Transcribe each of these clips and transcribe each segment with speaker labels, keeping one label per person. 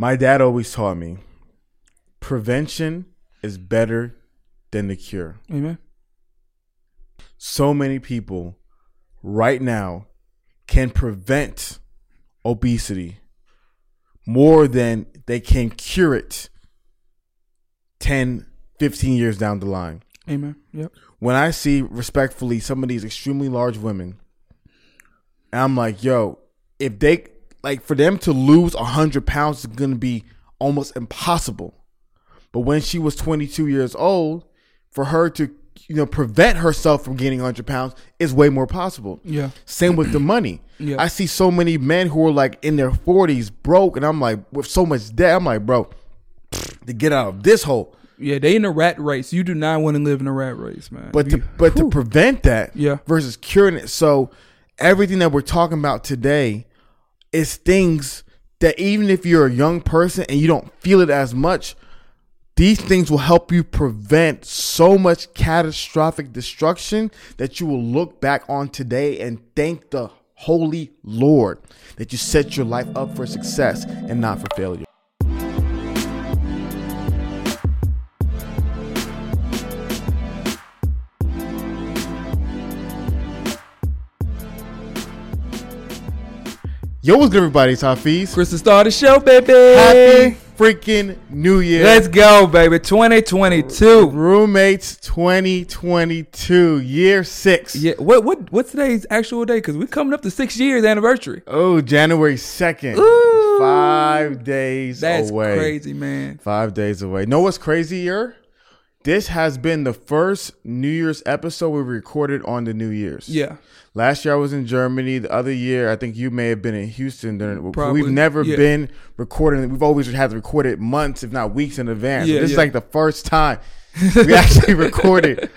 Speaker 1: My dad always taught me prevention is better than the cure.
Speaker 2: Amen.
Speaker 1: So many people right now can prevent obesity more than they can cure it 10, 15 years down the line.
Speaker 2: Amen. Yep.
Speaker 1: When I see respectfully some of these extremely large women, I'm like, yo, if they like for them to lose 100 pounds is going to be almost impossible. But when she was 22 years old, for her to you know prevent herself from gaining 100 pounds is way more possible.
Speaker 2: Yeah.
Speaker 1: Same with the money.
Speaker 2: Yeah.
Speaker 1: I see so many men who are like in their 40s broke, and I'm like with so much debt. I'm like, bro, to get out of this hole.
Speaker 2: Yeah, they in a rat race. You do not want to live in a rat race, man.
Speaker 1: But to but to prevent that,
Speaker 2: Yeah.
Speaker 1: versus curing it. So everything that we're talking about today is things that even if you're a young person and you don't feel it as much, these things will help you prevent so much catastrophic destruction that you will look back on today and thank the holy Lord that you set your life up for success and not for failure. Yo, what's good, everybody? It's Hafeez.
Speaker 2: Chris the star of the show, baby.
Speaker 1: Happy freaking New Year.
Speaker 2: Let's go, baby. 2022.
Speaker 1: Roommates 2022, year six.
Speaker 2: Yeah. What what what's today's actual day? Because we're coming up to six years anniversary.
Speaker 1: Oh, January 2nd.
Speaker 2: Ooh.
Speaker 1: Five days
Speaker 2: That's
Speaker 1: away.
Speaker 2: crazy, man.
Speaker 1: Five days away. Know what's crazier? This has been the first New Year's episode we recorded on the New Year's.
Speaker 2: Yeah.
Speaker 1: Last year I was in Germany. The other year, I think you may have been in Houston. During,
Speaker 2: Probably,
Speaker 1: We've never
Speaker 2: yeah.
Speaker 1: been recording. We've always had to record it months, if not weeks in advance.
Speaker 2: Yeah,
Speaker 1: this is like the first time we actually recorded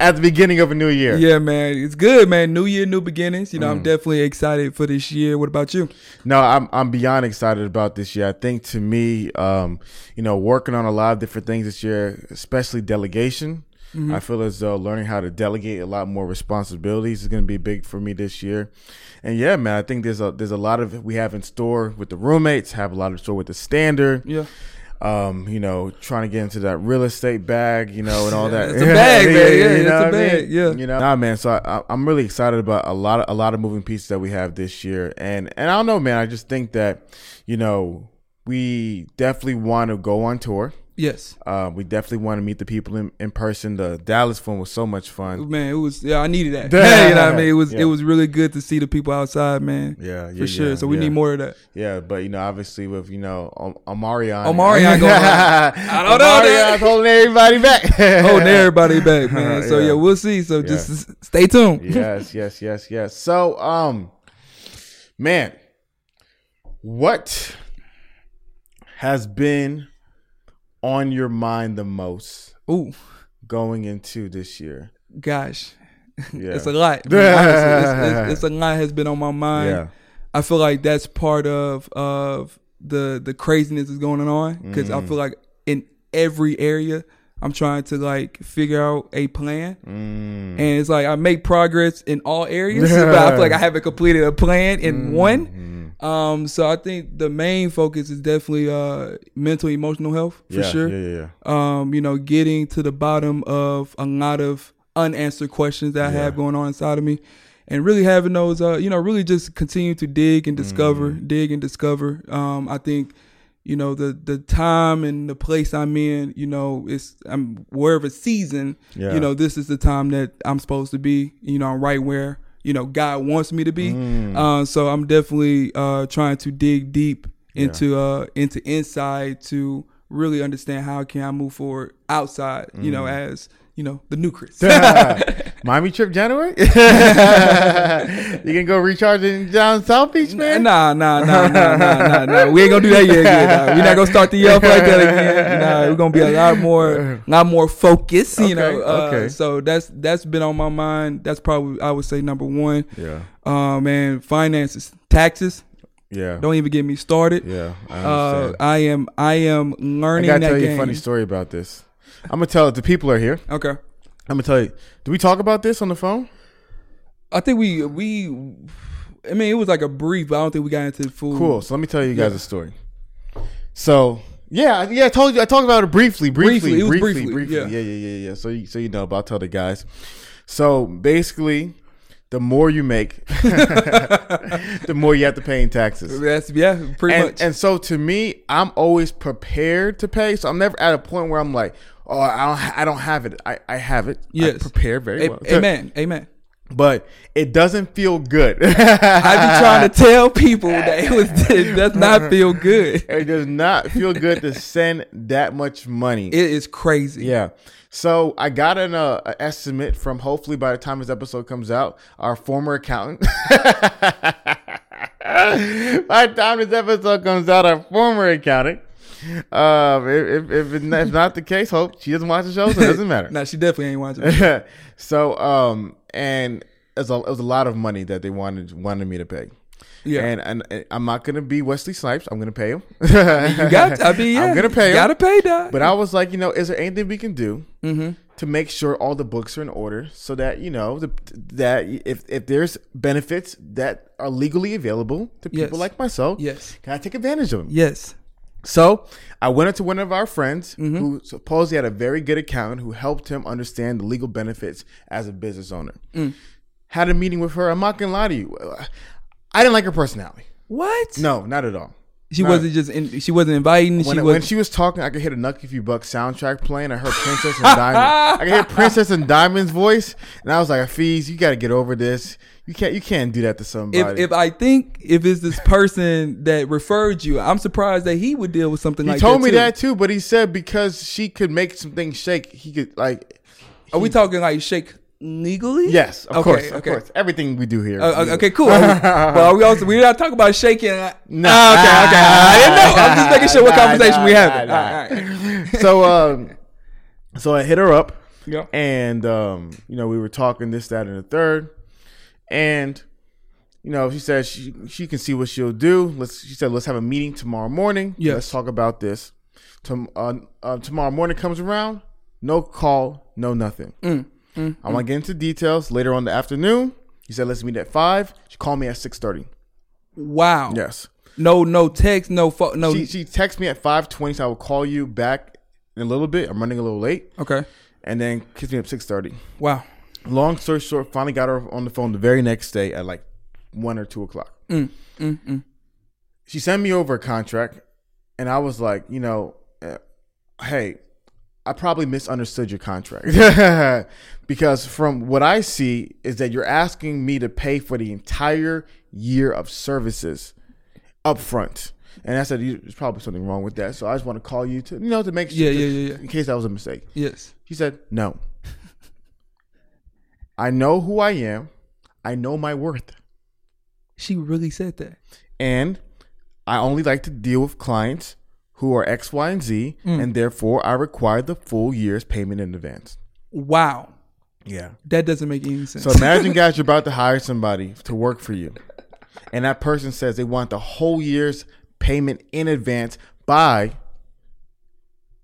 Speaker 1: at the beginning of a new year.
Speaker 2: Yeah, man. It's good, man. New year, new beginnings. You know,
Speaker 1: Mm.
Speaker 2: I'm definitely excited for this year. What about you?
Speaker 1: No, I'm I'm beyond excited about this year. I think to me, um, you know, working on a lot of different things this year, especially delegation. I feel as though learning how to delegate a lot more responsibilities is going to be big for me this year. And yeah, man, I think there's a there's a lot of we have in store with the roommates, have a lot in store with the standard.
Speaker 2: Yeah.
Speaker 1: Um, you know, trying to get into that real estate bag, you know, and all that.
Speaker 2: It's a bag, man. Yeah, it's a
Speaker 1: what I
Speaker 2: bag. Yeah.
Speaker 1: you know, nah, man. So I, I, I'm really excited about a lot of a lot of moving pieces that we have this year, and and I don't know, man. I just think that you know we definitely want to go on tour.
Speaker 2: Yes.
Speaker 1: Uh, we definitely want to meet the people in, in person. The Dallas one was so much fun.
Speaker 2: Man, it was yeah, I needed that.
Speaker 1: Yeah.
Speaker 2: you know what I mean? It was
Speaker 1: Yeah.
Speaker 2: it was really good to see the people outside, man.
Speaker 1: Yeah, yeah,
Speaker 2: For sure.
Speaker 1: yeah,
Speaker 2: so we need more of that.
Speaker 1: Yeah, but you know, obviously with you know Om- Omarion,
Speaker 2: Omarion going. I don't know.
Speaker 1: Omarion's holding everybody back,
Speaker 2: Holding everybody back, man. So
Speaker 1: Yeah.
Speaker 2: yeah, we'll see. So just stay tuned.
Speaker 1: yes, yes, yes, yes. So, um, man, what has been on your mind the most
Speaker 2: Ooh,
Speaker 1: going into this year?
Speaker 2: gosh.
Speaker 1: Yeah,
Speaker 2: It's a lot. Honestly, it's, it's, it's a lot has been on my mind.
Speaker 1: yeah,
Speaker 2: I feel like that's part of of the the craziness that's going on because I feel like in every area I'm trying to like figure out a plan,
Speaker 1: Mm.
Speaker 2: and it's like I make progress in all areas, but I feel like I haven't completed a plan in one. Um, so I think the main focus is definitely uh mental emotional health for
Speaker 1: yeah,
Speaker 2: sure.
Speaker 1: Yeah, yeah,
Speaker 2: Um, you know, getting to the bottom of a lot of unanswered questions that I have going on inside of me. And really having those, uh, you know, really just continue to dig and discover,
Speaker 1: Mm.
Speaker 2: dig and discover. Um, I think, you know, the the time and the place I'm in, you know, it's I'm wherever season,
Speaker 1: Yeah.
Speaker 2: you know, this is the time that I'm supposed to be. You know, I'm right where you know God wants me to be.
Speaker 1: Mm.
Speaker 2: Uh, so I'm definitely uh, trying to dig deep into uh, into inside to really understand how can I move forward outside. You know,
Speaker 1: Mm.
Speaker 2: as you know, the new Chris.
Speaker 1: Miami trip January. you can go recharge in down South Beach, man.
Speaker 2: Nah, nah, nah, nah, nah, nah, nah. We ain't gonna do that yet. Again, nah. We're not gonna start the year off like that again. Nah, we're gonna be a lot more, lot more focused. You know.
Speaker 1: Okay,
Speaker 2: Uh,
Speaker 1: okay.
Speaker 2: So that's that's been on my mind. That's probably I would say number one.
Speaker 1: Yeah,
Speaker 2: Um, and finances, taxes.
Speaker 1: yeah,
Speaker 2: Don't even get me started.
Speaker 1: yeah. I
Speaker 2: Uh. I am I am
Speaker 1: I
Speaker 2: learning
Speaker 1: gotta
Speaker 2: that
Speaker 1: tell you
Speaker 2: game.
Speaker 1: a funny story about this. I'm gonna tell it. The people are here.
Speaker 2: Okay.
Speaker 1: I'm gonna tell you. Did we talk about this on the phone?
Speaker 2: I think we we I mean it was like a brief, but I don't think we got into the full
Speaker 1: Cool. So let me tell you guys
Speaker 2: Yeah.
Speaker 1: a story. So yeah, yeah, I told you. I talked about it briefly, briefly,
Speaker 2: Briefly, it was
Speaker 1: briefly,
Speaker 2: briefly,
Speaker 1: briefly.
Speaker 2: yeah.
Speaker 1: Yeah, yeah, yeah, yeah. So, you, so you know, but I'll tell the guys. So basically, the more you make, the more you have to pay in taxes.
Speaker 2: That's yeah, pretty
Speaker 1: And,
Speaker 2: much.
Speaker 1: and so to me, I'm always prepared to pay. So I'm never at a point where I'm like, oh, I don't, I don't have it. I, I have it. I
Speaker 2: Yes.
Speaker 1: prepare very
Speaker 2: A-
Speaker 1: well.
Speaker 2: amen, amen.
Speaker 1: But it doesn't feel good.
Speaker 2: I be trying to tell people that it was it does not feel good.
Speaker 1: It does not feel good to send that much money.
Speaker 2: It is crazy.
Speaker 1: Yeah. So I got an uh, estimate from hopefully by the time this episode comes out, our former accountant. by the time this episode comes out, our former accountant. Um, if, if, if, it- if not the case, hope she doesn't watch the show, so it doesn't matter.
Speaker 2: no, she definitely ain't watching.
Speaker 1: so um, and it was, a, it was a lot of money that they wanted wanted me to pay.
Speaker 2: Yeah.
Speaker 1: And, and and I'm not gonna be Wesley Snipes. I'm gonna pay him.
Speaker 2: You got. To, I mean, yeah,
Speaker 1: I'm gonna pay
Speaker 2: You
Speaker 1: him.
Speaker 2: gotta pay that.
Speaker 1: But I was like, you know, is there anything we can do
Speaker 2: Mm-hmm.
Speaker 1: to make sure all the books are in order so that you know the, that if if there's benefits that are legally available to people
Speaker 2: Yes.
Speaker 1: like myself,
Speaker 2: yes,
Speaker 1: can I take advantage of them?
Speaker 2: yes.
Speaker 1: So I went into one of our friends
Speaker 2: Mm-hmm.
Speaker 1: who supposedly had a very good accountant who helped him understand the legal benefits as a business owner.
Speaker 2: Mm.
Speaker 1: Had a meeting with her. I'm not gonna lie to you. I didn't like her personality.
Speaker 2: What?
Speaker 1: No, not at all.
Speaker 2: She
Speaker 1: No.
Speaker 2: wasn't just. In, she wasn't inviting.
Speaker 1: When,
Speaker 2: she
Speaker 1: when
Speaker 2: was.
Speaker 1: she was talking, I could hear the Knuck If You Buck soundtrack playing. I heard Princess and Diamond. I could hear Princess and Diamond's voice, and I was like, "Fees, you got to get over this. You can't, you can't do that to somebody."
Speaker 2: if, if I think if it's this person that referred you, I'm surprised that he would deal with something like that.
Speaker 1: he
Speaker 2: like
Speaker 1: told
Speaker 2: that.
Speaker 1: me
Speaker 2: too.
Speaker 1: that too, but he said because she could make some things shake, he could like.
Speaker 2: Are we talking like shake legally?
Speaker 1: Yes, of
Speaker 2: Okay,
Speaker 1: course, of
Speaker 2: okay.
Speaker 1: course. Everything we do here.
Speaker 2: Uh, uh, okay, cool. well, are we also we're not talking about shaking.
Speaker 1: No.
Speaker 2: Ah, okay, okay. I didn't know. I'm just making sure what conversation we
Speaker 1: nah,
Speaker 2: having.
Speaker 1: nah.
Speaker 2: All right, all right.
Speaker 1: so, um, so I hit her up.
Speaker 2: Yeah.
Speaker 1: and um, you know we were talking this, that, and the third, and you know she said she she can see what she'll do. Let's she said let's have a meeting tomorrow morning.
Speaker 2: Yeah,
Speaker 1: let's talk about this. Tom, uh, uh, tomorrow morning comes around, no call, no nothing.
Speaker 2: Mm,
Speaker 1: I want to get into details later on in the afternoon. He said let's meet at five. She called me at six thirty.
Speaker 2: Wow.
Speaker 1: Yes,
Speaker 2: No, no text, no phone, no.
Speaker 1: she she texted me at five twenty. So I will call you back in a little bit. I'm running a little late,
Speaker 2: okay.
Speaker 1: and then kissed me up six thirty.
Speaker 2: Wow.
Speaker 1: long story short, finally got her on the phone the very next day at like one or two o'clock.
Speaker 2: Mm, mm, mm.
Speaker 1: She sent me over a contract, and I was like, you know, uh, hey, I probably misunderstood your contract because from what I see is that you're asking me to pay for the entire year of services up front. And I said, there's probably something wrong with that. So I just want to call you to, you know, to make sure,
Speaker 2: Yeah,
Speaker 1: to-
Speaker 2: yeah, yeah, yeah.
Speaker 1: in case that was a mistake.
Speaker 2: Yes.
Speaker 1: He said, No. I know who I am. I know my worth.
Speaker 2: She really said that.
Speaker 1: And I only like to deal with clients who are X, Y, and Z.
Speaker 2: Mm.
Speaker 1: And therefore, I require the full year's payment in advance.
Speaker 2: Wow.
Speaker 1: Yeah.
Speaker 2: That doesn't make any sense.
Speaker 1: So imagine, guys, you're about to hire somebody to work for you. And that person says they want the whole year's payment in advance by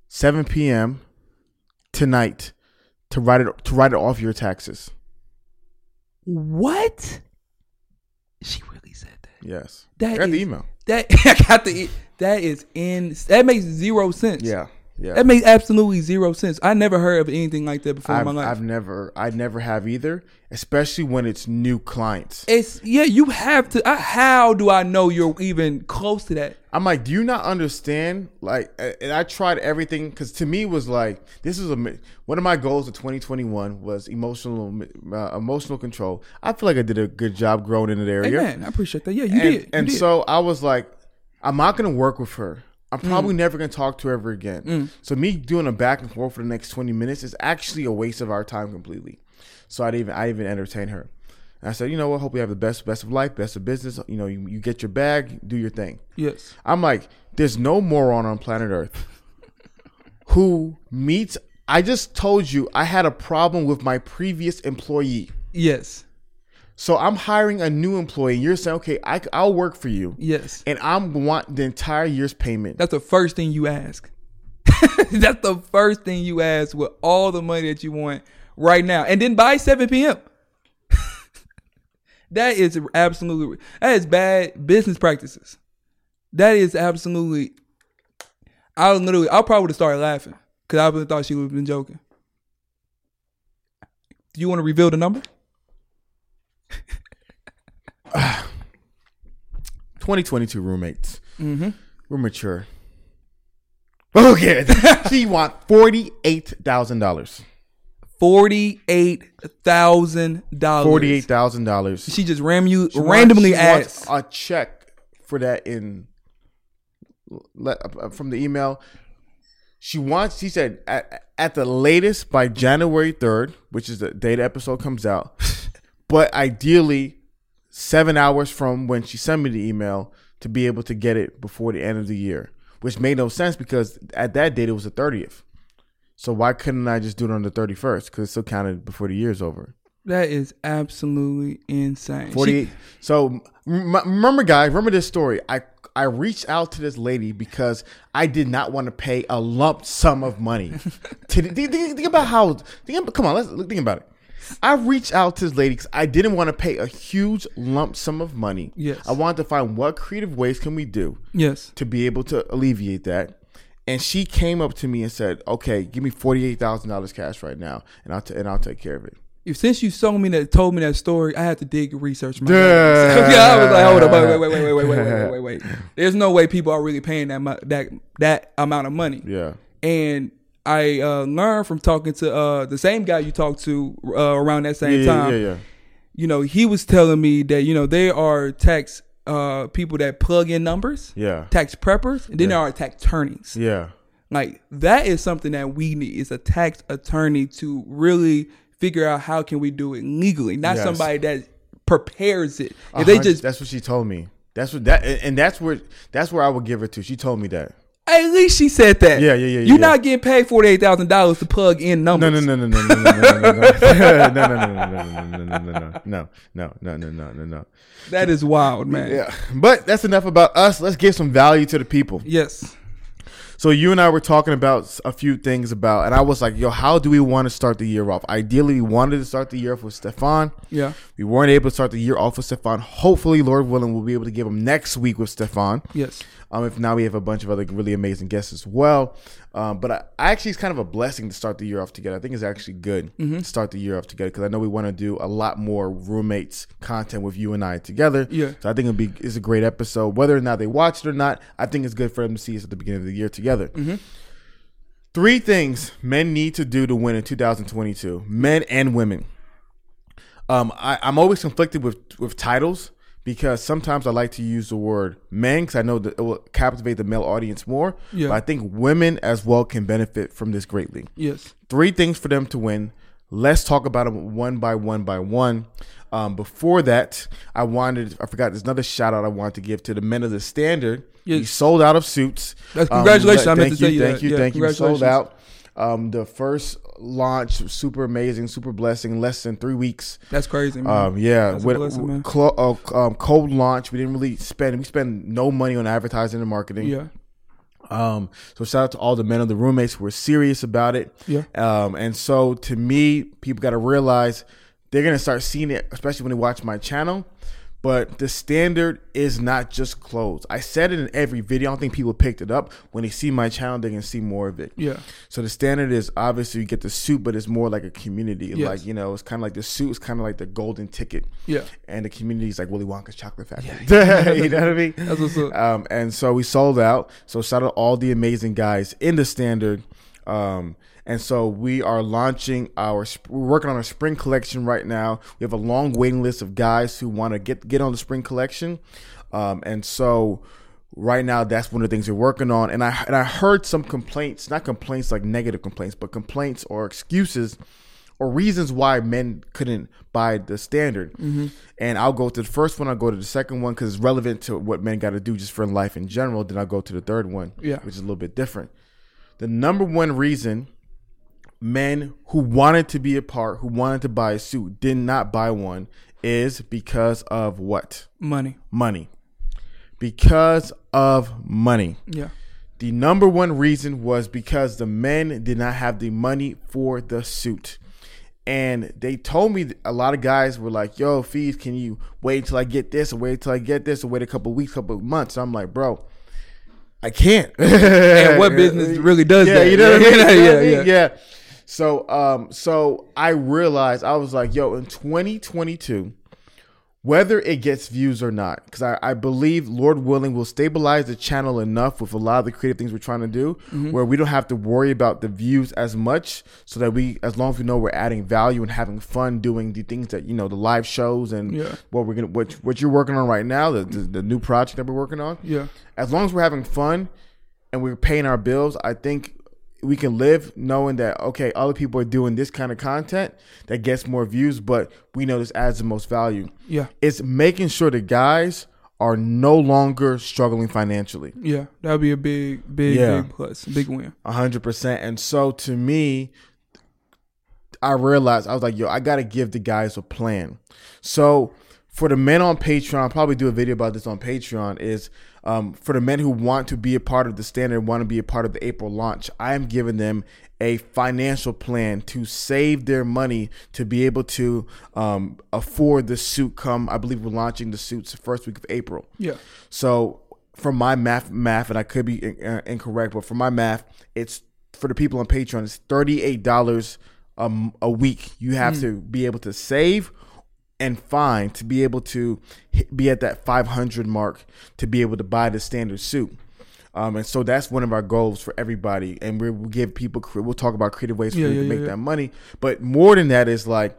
Speaker 1: 7 p.m. tonight to write it to write it off your taxes.
Speaker 2: what? She really said that.
Speaker 1: Yes.
Speaker 2: That
Speaker 1: I got the email.
Speaker 2: That I got the. That is in. That makes zero sense.
Speaker 1: Yeah. Yeah.
Speaker 2: That makes absolutely zero sense. I never heard of anything like that before
Speaker 1: I've,
Speaker 2: in my life.
Speaker 1: I've never I never have either, especially when it's new clients.
Speaker 2: it's yeah. You have to. I, how do I know you're even close to that?
Speaker 1: I'm like, do you not understand? Like, and I tried everything because to me it was like this is a one of my goals of 2021 was emotional uh, emotional control. I feel like I did a good job growing in that area.
Speaker 2: man, I appreciate that. Yeah, you
Speaker 1: and,
Speaker 2: did. You
Speaker 1: and
Speaker 2: did.
Speaker 1: so I was like, I'm not gonna work with her. I'm
Speaker 2: Mm.
Speaker 1: probably never gonna talk to her ever again. So me doing a back and forth for the next 20 minutes is actually a waste of our time completely. So I didn't even I didn't even entertain her. And I said, you know what? Hope you have the best best of life, best of business. You know, you, you get your bag, do your thing.
Speaker 2: yes.
Speaker 1: I'm like, there's no moron on planet Earth who meets. I just told you I had a problem with my previous employee.
Speaker 2: Yes.
Speaker 1: So I'm hiring a new employee. And you're saying, okay, I, I'll work for you,
Speaker 2: Yes.
Speaker 1: and I'm want the entire year's payment.
Speaker 2: That's the first thing you ask. That's the first thing you ask with all the money that you want right now. And then by 7 p.m. that is absolutely that is bad business practices. That is absolutely I literally, I probably would have started laughing because I would have thought she would have been joking. Do you want to reveal the number?
Speaker 1: 2022 roommates.
Speaker 2: Mm-hmm.
Speaker 1: We're mature. Okay. she want forty-eight thousand dollars.
Speaker 2: Forty-eight thousand dollars.
Speaker 1: Forty-eight thousand dollars.
Speaker 2: She just ram you randomly asked
Speaker 1: a check for that in uh, from the email. She wants. She said at, at the latest by January third, which is the day the episode comes out, but ideally seven hours from when she sent me the email to be able to get it before the end of the year, which made no sense because at that date it was the 30th. So why couldn't I just do it on the 31st? Because it still counted before the year's over.
Speaker 2: That is absolutely insane.
Speaker 1: 48. She, so m- remember, guys, remember this story. I I reached out to this lady because I did not want to pay a lump sum of money. to, think, think, think, about how. Think, come on, let's think about it. I reached out to this lady because I didn't want to pay a huge lump sum of money.
Speaker 2: Yes.
Speaker 1: I wanted to find what creative ways can we do.
Speaker 2: Yes.
Speaker 1: To be able to alleviate that. And she came up to me and said, "Okay, give me forty eight thousand dollars cash right now, and I'll t- and I'll take care of it."
Speaker 2: If since you told me that told me that story, I had to dig research. My yeah, I was like, hold up, wait, wait, wait, wait, wait, wait, wait, wait, wait, wait. There's no way people are really paying that that that amount of money.
Speaker 1: Yeah.
Speaker 2: And I uh, learned from talking to uh, the same guy you talked to uh, around that same
Speaker 1: yeah,
Speaker 2: time.
Speaker 1: Yeah, yeah.
Speaker 2: You know, he was telling me that you know they are tax uh, people that plug in numbers.
Speaker 1: Yeah.
Speaker 2: Tax preppers, and then there are tax attorneys.
Speaker 1: Yeah.
Speaker 2: Like that is something that we need is a tax attorney to really figure out how can we do it legally, not yes. somebody that prepares it. If they just
Speaker 1: that's what she told me. That's what that and that's where that's where I would give her to. She told me that.
Speaker 2: At least she said that.
Speaker 1: Yeah, yeah, yeah.
Speaker 2: You're yeah. not getting paid forty eight thousand dollars to plug in numbers.
Speaker 1: No no no, no, no, no, no, no, no, no, no, no, no, no, no, no, no, no, no, no, no. No, no.
Speaker 2: That is wild, man.
Speaker 1: Yeah, but that's enough about us. Let's give some value to the people.
Speaker 2: Yes.
Speaker 1: So you and I were talking about a few things about, and I was like, "Yo, how do we want to start the year off? Ideally, we wanted to start the year off with Stefan.
Speaker 2: Yeah,
Speaker 1: we weren't able to start the year off with Stefan. Hopefully, Lord willing, we'll be able to give him next week with Stefan.
Speaker 2: Yes.
Speaker 1: Um, if now we have a bunch of other really amazing guests as well. Um, but I, I, actually, it's kind of a blessing to start the year off together. I think it's actually good
Speaker 2: mm-hmm.
Speaker 1: to start the year off together because I know we want to do a lot more roommates content with you and I together.
Speaker 2: Yeah.
Speaker 1: So I think it'll be it's a great episode. Whether or not they watch it or not, I think it's good for them to see us at the beginning of the year together.
Speaker 2: Mm-hmm.
Speaker 1: Three things men need to do to win in 2022, men and women. Um, I, I'm always conflicted with with titles because sometimes I like to use the word men because I know that it will captivate the male audience more.
Speaker 2: Yeah.
Speaker 1: But I think women as well can benefit from this greatly.
Speaker 2: Yes.
Speaker 1: Three things for them to win. Let's talk about them one by one by one. Um, before that, I wanted I forgot there's another shout out I wanted to give to the men of the standard.
Speaker 2: Yes.
Speaker 1: We sold out of suits.
Speaker 2: That's congratulations.
Speaker 1: Um,
Speaker 2: I meant to
Speaker 1: you,
Speaker 2: say
Speaker 1: thank
Speaker 2: that.
Speaker 1: you,
Speaker 2: yeah,
Speaker 1: thank you. We sold out. Um, the first launch, super amazing, super blessing. Less than three weeks.
Speaker 2: That's crazy, man.
Speaker 1: Um, yeah,
Speaker 2: That's
Speaker 1: with,
Speaker 2: blessing.
Speaker 1: Clo- uh, um, cold launch. We didn't really spend. We spend no money on advertising and marketing.
Speaker 2: Yeah.
Speaker 1: Um, so shout out to all the men of the roommates who were serious about it.
Speaker 2: Yeah.
Speaker 1: Um, and so to me, people got to realize they're gonna start seeing it, especially when they watch my channel. But the standard is not just clothes. I said it in every video. I don't think people picked it up. When they see my channel, they can see more of it.
Speaker 2: Yeah.
Speaker 1: So the standard is obviously you get the suit, but it's more like a community.
Speaker 2: Yes.
Speaker 1: Like you know, it's kind of like the suit is kind of like the golden ticket.
Speaker 2: Yeah.
Speaker 1: And the community is like Willy Wonka's chocolate factory.
Speaker 2: Yeah.
Speaker 1: you know what I mean?
Speaker 2: That's what's up.
Speaker 1: Um, and so we sold out. So shout out all the amazing guys in the standard. Um, and so we are launching our. We're working on our spring collection right now. We have a long waiting list of guys who want to get get on the spring collection. Um, and so right now that's one of the things we're working on. And I and I heard some complaints, not complaints like negative complaints, but complaints or excuses or reasons why men couldn't buy the standard.
Speaker 2: Mm-hmm.
Speaker 1: And I'll go to the first one. I'll go to the second one because it's relevant to what men got to do just for life in general. Then I'll go to the third one,
Speaker 2: Yeah.
Speaker 1: which is a little bit different. The number one reason men who wanted to be a part, who wanted to buy a suit, did not buy one is because of what?
Speaker 2: Money.
Speaker 1: Money. Because of money.
Speaker 2: Yeah.
Speaker 1: The number one reason was because the men did not have the money for the suit. And they told me a lot of guys were like, yo, Fees, can you wait until I get this or wait until I get this or wait a couple weeks, couple months? So I'm like, bro, I can't.
Speaker 2: and what business really does
Speaker 1: yeah,
Speaker 2: that?
Speaker 1: you know what I mean?
Speaker 2: yeah, yeah,
Speaker 1: what I mean?
Speaker 2: yeah.
Speaker 1: yeah. So, um, so I realized I was like, yo, in 2022, whether it gets views or not, because I, I believe Lord willing will stabilize the channel enough with a lot of the creative things we're trying to do,
Speaker 2: Mm-hmm.
Speaker 1: where we don't have to worry about the views as much, so that we, as long as we know we're adding value and having fun doing the things that you know, the live shows and
Speaker 2: Yeah.
Speaker 1: what we're gonna, what what you're working on right now, the, the the new project that we're working on
Speaker 2: Yeah.
Speaker 1: as long as we're having fun and we're paying our bills, I think we can live knowing that okay, other people are doing this kind of content that gets more views, but we know this adds the most value.
Speaker 2: Yeah.
Speaker 1: It's making sure the guys are no longer struggling financially.
Speaker 2: Yeah. That would be a big, big,
Speaker 1: Yeah.
Speaker 2: big plus, big win.
Speaker 1: A hundred percent. And so to me, I realized I was like, yo, I gotta give the guys a plan. So for the men on Patreon, I'll probably do a video about this on Patreon, is um, for the men who want to be a part of the standard, want to be a part of the April launch, I am giving them a financial plan to save their money to be able to um, afford the suit come. I believe we're launching the suits the first week of April.
Speaker 2: Yeah.
Speaker 1: So from my math, math, and I could be uh, incorrect, but for my math, it's for the people on Patreon. It's thirty eight dollars um, a week. You have to be able to save and fine to be able to be at that five hundred mark to be able to buy the standard suit. Um, and so that's one of our goals for everybody. And we'll give people, we'll talk about creative ways for
Speaker 2: Yeah,
Speaker 1: them
Speaker 2: yeah,
Speaker 1: to make
Speaker 2: yeah,
Speaker 1: that money. But more than that is like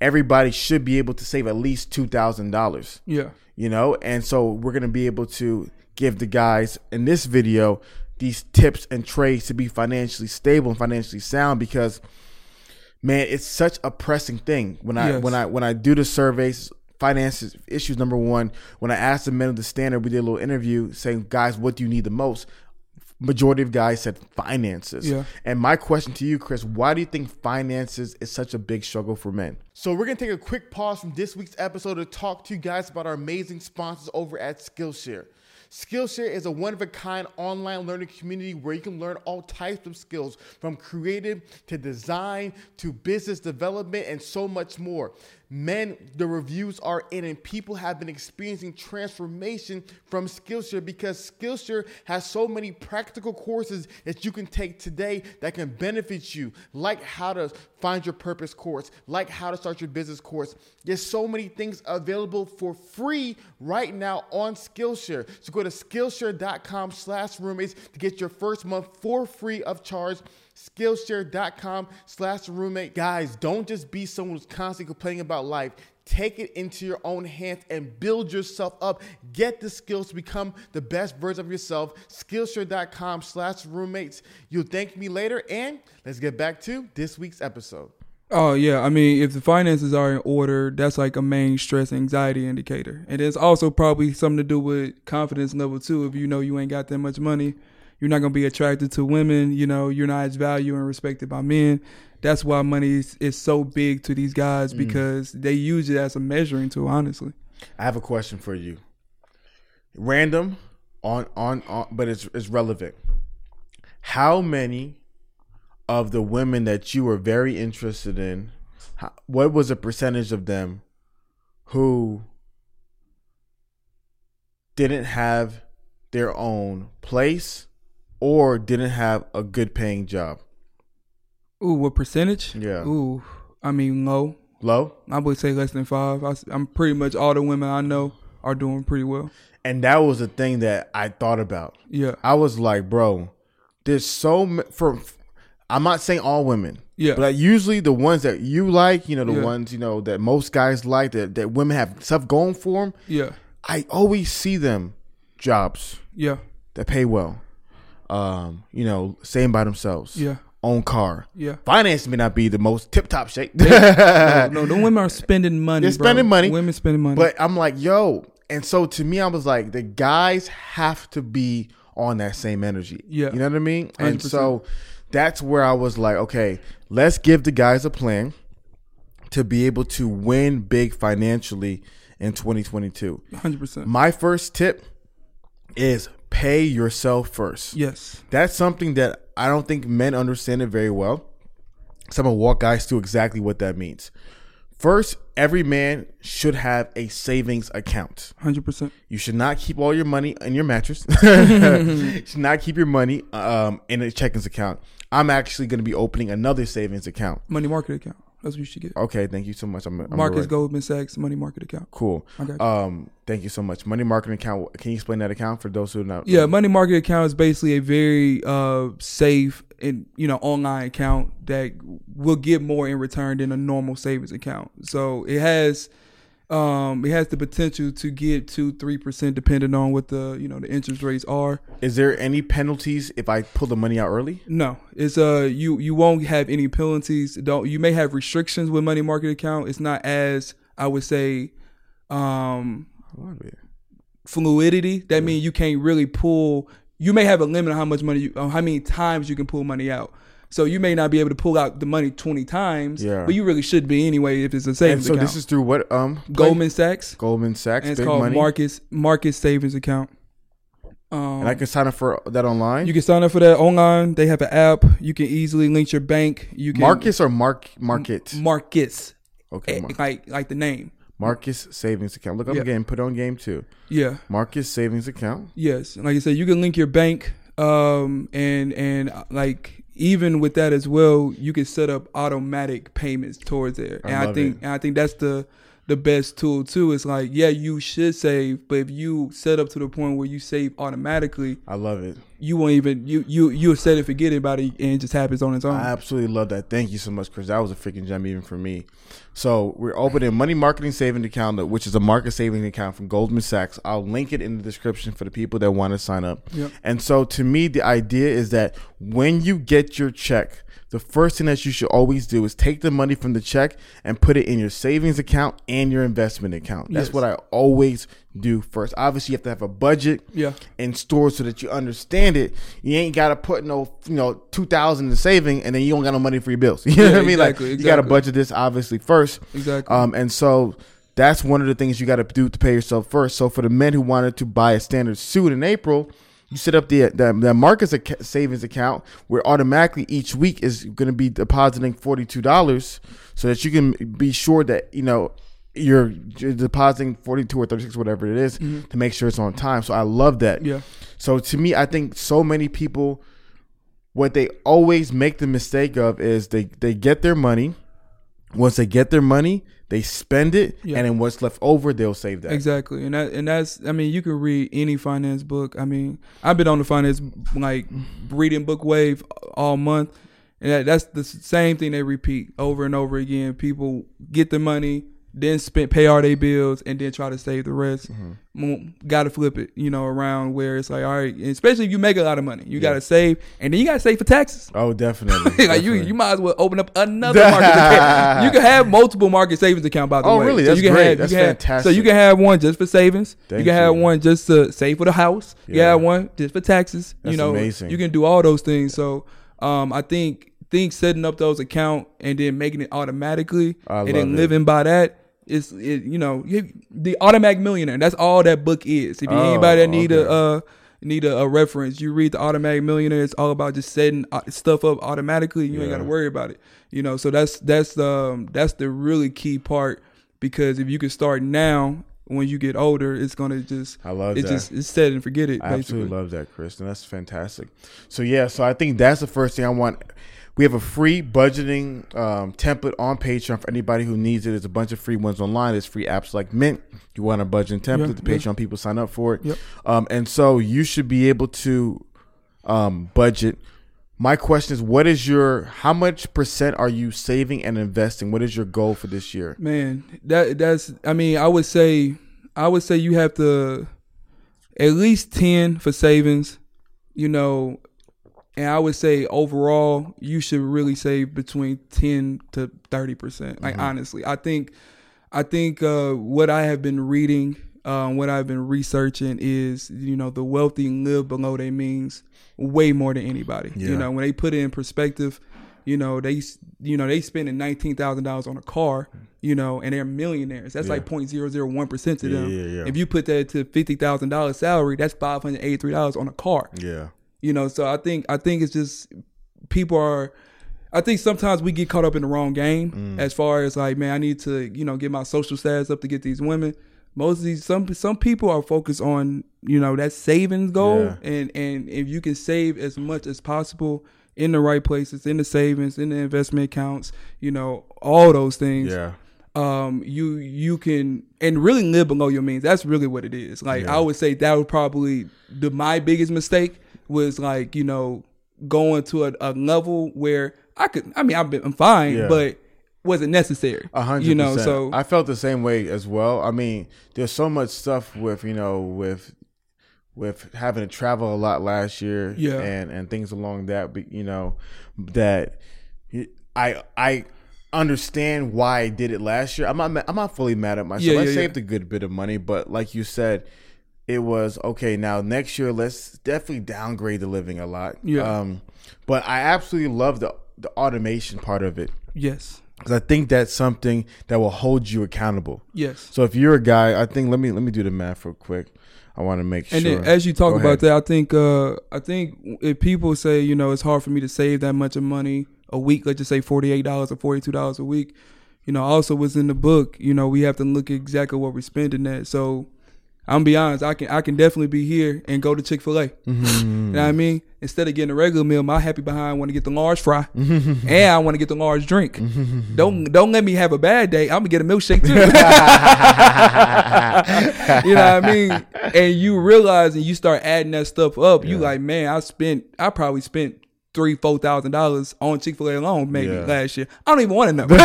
Speaker 1: everybody should be able to save at least two thousand dollars
Speaker 2: Yeah.
Speaker 1: you know and so we're going to be able to give the guys in this video these tips and trades to be financially stable and financially sound because man it's such a pressing thing when i
Speaker 2: Yes.
Speaker 1: when i when i do the surveys finances issues number one when i asked the men of the standard we did a little interview saying guys what do you need the most majority of guys said finances
Speaker 2: Yeah.
Speaker 1: and my question to you, Chris, why do you think finances is such a big struggle for men? So we're gonna take a quick pause from this week's episode to talk to you guys about our amazing sponsors over at Skillshare. Skillshare is a one of a kind online learning community where you can learn all types of skills from creative to design to business development and so much more. Men, the reviews are in, and people have been experiencing transformation from Skillshare because Skillshare has so many practical courses that you can take today that can benefit you, like how to find your purpose course, like how to start your business course. There's so many things available for free right now on Skillshare. So go to Skillshare.com slash roommates to get your first month for free of charge. Skillshare.com slash roommate. Guys, don't just be someone who's constantly complaining about life. Take it into your own hands and build yourself up. Get the skills to become the best version of yourself. Skillshare.com slash roommates. You'll thank me later. And let's get back to this week's episode.
Speaker 2: Oh yeah, I mean, if the finances are in order, that's like a main stress anxiety indicator, and it's also probably something to do with confidence level too. If you know you ain't got that much money, you're not gonna be attracted to women. You know, you're not as valued and respected by men. That's why money is, is so big to these guys mm. because they use it as a measuring tool. Honestly,
Speaker 1: I have a question for you. Random on on, on but it's it's relevant. How many of the women that you were very interested in, how, what was a percentage of them who didn't have their own place or didn't have a good paying job?
Speaker 2: ooh, what percentage?
Speaker 1: Yeah.
Speaker 2: Ooh, I mean low.
Speaker 1: Low?
Speaker 2: I would say less than five. I, am pretty much all the women I know are doing pretty well.
Speaker 1: And that was the thing that I thought about.
Speaker 2: Yeah,
Speaker 1: I was like, bro, there's so m- for. I'm not saying all women,
Speaker 2: Yeah.
Speaker 1: but usually the ones that you like, you know, the
Speaker 2: Yeah.
Speaker 1: ones you know that most guys like that that women have stuff going for them.
Speaker 2: yeah,
Speaker 1: I always see them jobs
Speaker 2: yeah,
Speaker 1: that pay well. Um, you know, staying by themselves.
Speaker 2: yeah,
Speaker 1: Own car.
Speaker 2: yeah.
Speaker 1: Finance may not be the most tip top shape.
Speaker 2: no, no, the women are spending money.
Speaker 1: They're
Speaker 2: bro.
Speaker 1: spending money.
Speaker 2: Women spending money.
Speaker 1: But I'm like, yo. And so to me, I was like, the guys have to be on that same energy.
Speaker 2: Yeah.
Speaker 1: You know what I mean? And
Speaker 2: 100%.
Speaker 1: so that's where I was like, okay, let's give the guys a plan to be able to win big financially in 2022.
Speaker 2: 100%.
Speaker 1: My first tip is pay yourself first.
Speaker 2: Yes.
Speaker 1: That's something that I don't think men understand it very well. So I'm gonna walk guys through exactly what that means. First, every man should have a savings account.
Speaker 2: Hundred percent.
Speaker 1: You should not keep all your money in your mattress. you should not keep your money um, in a checkings account. I'm actually going to be opening another savings account.
Speaker 2: Money market account. That's what you should get.
Speaker 1: Okay, thank you so much. I'm, I'm
Speaker 2: Marcus
Speaker 1: alright.
Speaker 2: Goldman Sachs money market account.
Speaker 1: Cool. Um, thank you so much. Money market account. Can you explain that account for those who know?
Speaker 2: Yeah, money market account is basically a very uh, safe and you know online account that will get more in return than a normal savings account. So it has um, it has the potential to get two three percent depending on what the you know the interest rates are.
Speaker 1: Is there any penalties if I pull the money out early?
Speaker 2: No, it's uh you you won't have any penalties. Don't you may have restrictions with money market account. It's not as I would say um
Speaker 1: I love it.
Speaker 2: fluidity. That means you can't really pull. You may have a limit on how much money, you, on how many times you can pull money out. So you may not be able to pull out the money twenty times,
Speaker 1: Yeah.
Speaker 2: but you really should be anyway if it's a savings
Speaker 1: so
Speaker 2: account.
Speaker 1: So this is through what? Um,
Speaker 2: Goldman Sachs,
Speaker 1: Goldman Sachs.
Speaker 2: and it's called
Speaker 1: money.
Speaker 2: Marcus Marcus Savings Account. Um,
Speaker 1: and I can sign up for that online.
Speaker 2: you can sign up for that online. They have an app. You can easily link your bank. You can
Speaker 1: Marcus or Mark Market?
Speaker 2: Marcus,
Speaker 1: Okay,
Speaker 2: eh, like like the name.
Speaker 1: Marcus savings account. Look, I'm
Speaker 2: Yeah.
Speaker 1: getting put on game too.
Speaker 2: Yeah.
Speaker 1: Marcus savings account.
Speaker 2: Yes, like I said, you can link your bank, um, and and uh, like even with that as well, you can set up automatic payments towards there. And I,
Speaker 1: love
Speaker 2: think
Speaker 1: it.
Speaker 2: and I think that's the the best tool too. It's like yeah, you should save, but if you set up to the point where you save automatically,
Speaker 1: I love it.
Speaker 2: You won't even you you you'll set it forget about it, and it just happens on its own.
Speaker 1: I absolutely love that. Thank you so much, Chris. That was a freaking gem even for me. So we're opening money marketing saving account, which is a market saving account from Goldman Sachs. I'll link it in the description for the people that want to sign up.
Speaker 2: Yep.
Speaker 1: And so to me, the idea is that when you get your check, the first thing that you should always do is take the money from the check and put it in your savings account and your investment account. That's
Speaker 2: Yes.
Speaker 1: what I always do first. Obviously, you have to have a budget
Speaker 2: Yeah.
Speaker 1: in store so that you understand it. You ain't gotta put no, you know, two thousand in saving and then you don't got no money for your bills. You know
Speaker 2: Yeah,
Speaker 1: what I mean?
Speaker 2: exactly,
Speaker 1: like you gotta budget this obviously first.
Speaker 2: Exactly.
Speaker 1: Um, and so that's one of the things you got to do to pay yourself first. So for the men who wanted to buy a standard suit in April, you set up the the, the Marcus ac- savings account where automatically each week is going to be depositing forty two dollars, so that you can be sure that you know. You're, you're depositing 42 or 36 whatever it is, mm-hmm. to make sure it's on time so i love that
Speaker 2: yeah.
Speaker 1: so to me, I think so many people, what they always make the mistake of is they they get their money. Once they get their money, they spend it,
Speaker 2: Yeah.
Speaker 1: and then what's left over, they'll save that.
Speaker 2: Exactly, and that and that's I mean you can read any finance book. I mean I've been on the finance like reading book wave all month, and that, that's the same thing they repeat over and over again. People get the money, then spend pay all their bills, and then try to save the rest. Got to flip it, you know, around where it's like all right, especially if you make a lot of money, you got to save, and then you got to save for taxes.
Speaker 1: Oh, definitely.
Speaker 2: like you,
Speaker 1: definitely.
Speaker 2: you might as well open up another market account. You can have multiple market savings account by the
Speaker 1: Oh,
Speaker 2: way.
Speaker 1: really?
Speaker 2: So
Speaker 1: That's
Speaker 2: you can
Speaker 1: great.
Speaker 2: Have,
Speaker 1: That's
Speaker 2: you can have-
Speaker 1: fantastic.
Speaker 2: so you can have one just for savings.
Speaker 1: Thank
Speaker 2: you can have
Speaker 1: you.
Speaker 2: one just to save for the house. You
Speaker 1: Yeah.
Speaker 2: can have one just for taxes.
Speaker 1: That's
Speaker 2: you know,
Speaker 1: amazing.
Speaker 2: you can do all those things. So um, I think think setting up those account and then making it automatically
Speaker 1: I
Speaker 2: and then
Speaker 1: it.
Speaker 2: living by that. Is it, you know you, the automatic millionaire? That's all that book is. If you
Speaker 1: Oh,
Speaker 2: anybody that need
Speaker 1: okay.
Speaker 2: a uh, need a, a reference, you read the automatic millionaire. It's all about just setting uh, stuff up automatically. You ain't got to worry about it. You know, so that's that's um that's the really key part because if you can start now, when you get older, it's gonna just
Speaker 1: I love
Speaker 2: it's
Speaker 1: that.
Speaker 2: just it's set and forget it.
Speaker 1: I
Speaker 2: Basically,
Speaker 1: absolutely love that, Kristen. That's fantastic. So yeah, so I think that's the first thing I want. We have a free budgeting um, template on Patreon for anybody who needs it. There's a bunch of free ones online. There's free apps like Mint. You want a budgeting template?
Speaker 2: Yeah,
Speaker 1: the
Speaker 2: yeah.
Speaker 1: Patreon people sign up for it.
Speaker 2: Yep.
Speaker 1: Um, and so you should be able to um, budget. My question is, what is your? How much percent are you saving and investing? What is your goal for this year?
Speaker 2: man, that that's I mean, I would say I would say you have to at least ten for savings. You know, and I would say overall you should really save between ten to thirty percent. Like honestly, I think I think uh, what I have been reading, um, what I've been researching is you know the wealthy live below their means way more than anybody.
Speaker 1: Yeah.
Speaker 2: You know when they put it in perspective, you know they you know they spending nineteen thousand dollars on a car, you know, and they're millionaires. That's
Speaker 1: Yeah.
Speaker 2: like point zero zero one percent to them.
Speaker 1: yeah, yeah.
Speaker 2: If you put that to fifty thousand dollars salary, that's five hundred eighty three dollars on a car.
Speaker 1: Yeah.
Speaker 2: You know, so I think I think it's just people are. I think sometimes we get caught up in the wrong game
Speaker 1: Mm.
Speaker 2: as far as like, man, I need to, you know, get my social status up to get these women. Most of these some some people are focused on, you know, that savings goal
Speaker 1: Yeah.
Speaker 2: and and if you can save as much as possible in the right places, in the savings, in the investment accounts, you know, all those things
Speaker 1: Yeah.
Speaker 2: um you you can and really live below your means that's really what it is like
Speaker 1: Yeah.
Speaker 2: i would say that was probably the my biggest mistake was like you know going to a, a level where i could i mean i've been i'm fine
Speaker 1: Yeah.
Speaker 2: but wasn't necessary
Speaker 1: A hundred
Speaker 2: you know so
Speaker 1: I felt the same way as well. I mean, there's so much stuff with you know with with having to travel a lot last year,
Speaker 2: Yeah.
Speaker 1: and and things along that. But you know that I I understand why I did it last year. I'm not I'm not fully mad at myself.
Speaker 2: Yeah,
Speaker 1: I
Speaker 2: yeah, yeah.
Speaker 1: saved a good bit of money, but like you said. It was okay. Now next year, let's definitely downgrade the living a lot.
Speaker 2: Yeah.
Speaker 1: Um, but I absolutely love the the automation part of it
Speaker 2: yes
Speaker 1: because I think that's something that will hold you accountable.
Speaker 2: yes
Speaker 1: So if you're a guy, I think let me let me do the math real quick. I want to make sure.
Speaker 2: And then as you talk
Speaker 1: Go
Speaker 2: about
Speaker 1: ahead.
Speaker 2: that, I think uh I think if people say, you know, it's hard for me to save that much of money a week, let's just say forty eight dollars or forty two dollars a week, you know, also was in the book, you know, we have to look at exactly what we're spending at. So I'm gonna be honest, I can I can definitely be here and go to Chick fil A.
Speaker 1: Mm-hmm.
Speaker 2: You know what I mean? Instead of getting a regular meal, my happy behind want to get the large fry. and I want to get the large drink. don't don't let me have a bad day. I'm gonna get a milkshake too. you know what I mean? And you realize and you start adding that stuff up, you like, man, I spent I probably spent three, four thousand dollars on Chick fil A alone maybe
Speaker 1: Yeah.
Speaker 2: last year. I don't even want to know. you,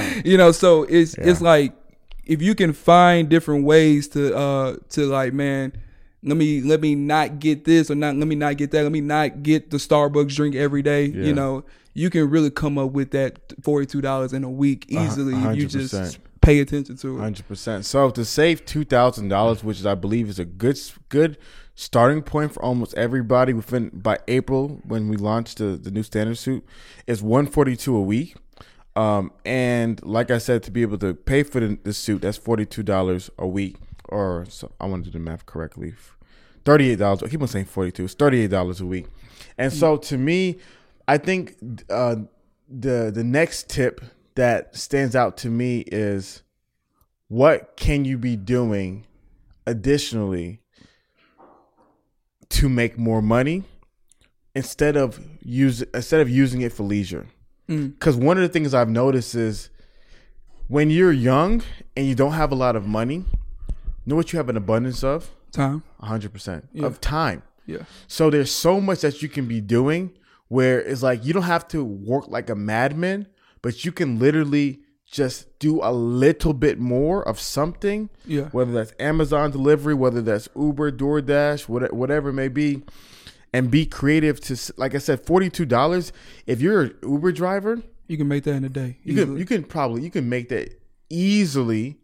Speaker 2: know? You know, so it's it's like if you can find different ways to uh to like, man, let me let me not get this or not let me not get that. Let me not get the Starbucks drink every day.
Speaker 1: Yeah.
Speaker 2: You know, you can really come up with that forty two dollars in a week easily if you just pay attention to it.
Speaker 1: Hundred percent. So to save two thousand dollars, which is I believe is a good good starting point for almost everybody within by April when we launched the, the new standard suit, is one forty two a week. Um, and like I said, to be able to pay for the, the suit, that's forty two dollars a week. Or so I want to do the math correctly. Thirty eight dollars. I keep on saying forty two. It's thirty eight dollars a week. And so to me, I think uh, the the next tip that stands out to me is what can you be doing additionally to make more money instead of use instead of using it for leisure
Speaker 2: Mm.
Speaker 1: because one of the things i've noticed is when you're young and you don't have a lot of money you know what you have an abundance of
Speaker 2: Time.
Speaker 1: 100%
Speaker 2: Yeah.
Speaker 1: of time
Speaker 2: Yeah.
Speaker 1: so there's so much that you can be doing where it's like you don't have to work like a madman, but you can literally just do a little bit more of something,
Speaker 2: Yeah.
Speaker 1: whether that's Amazon delivery, whether that's Uber, DoorDash, whatever, whatever it may be, and be creative to, like I said, $42. If you're an Uber driver,
Speaker 2: You can make that in a day.
Speaker 1: you can, you can probably, you can make that easily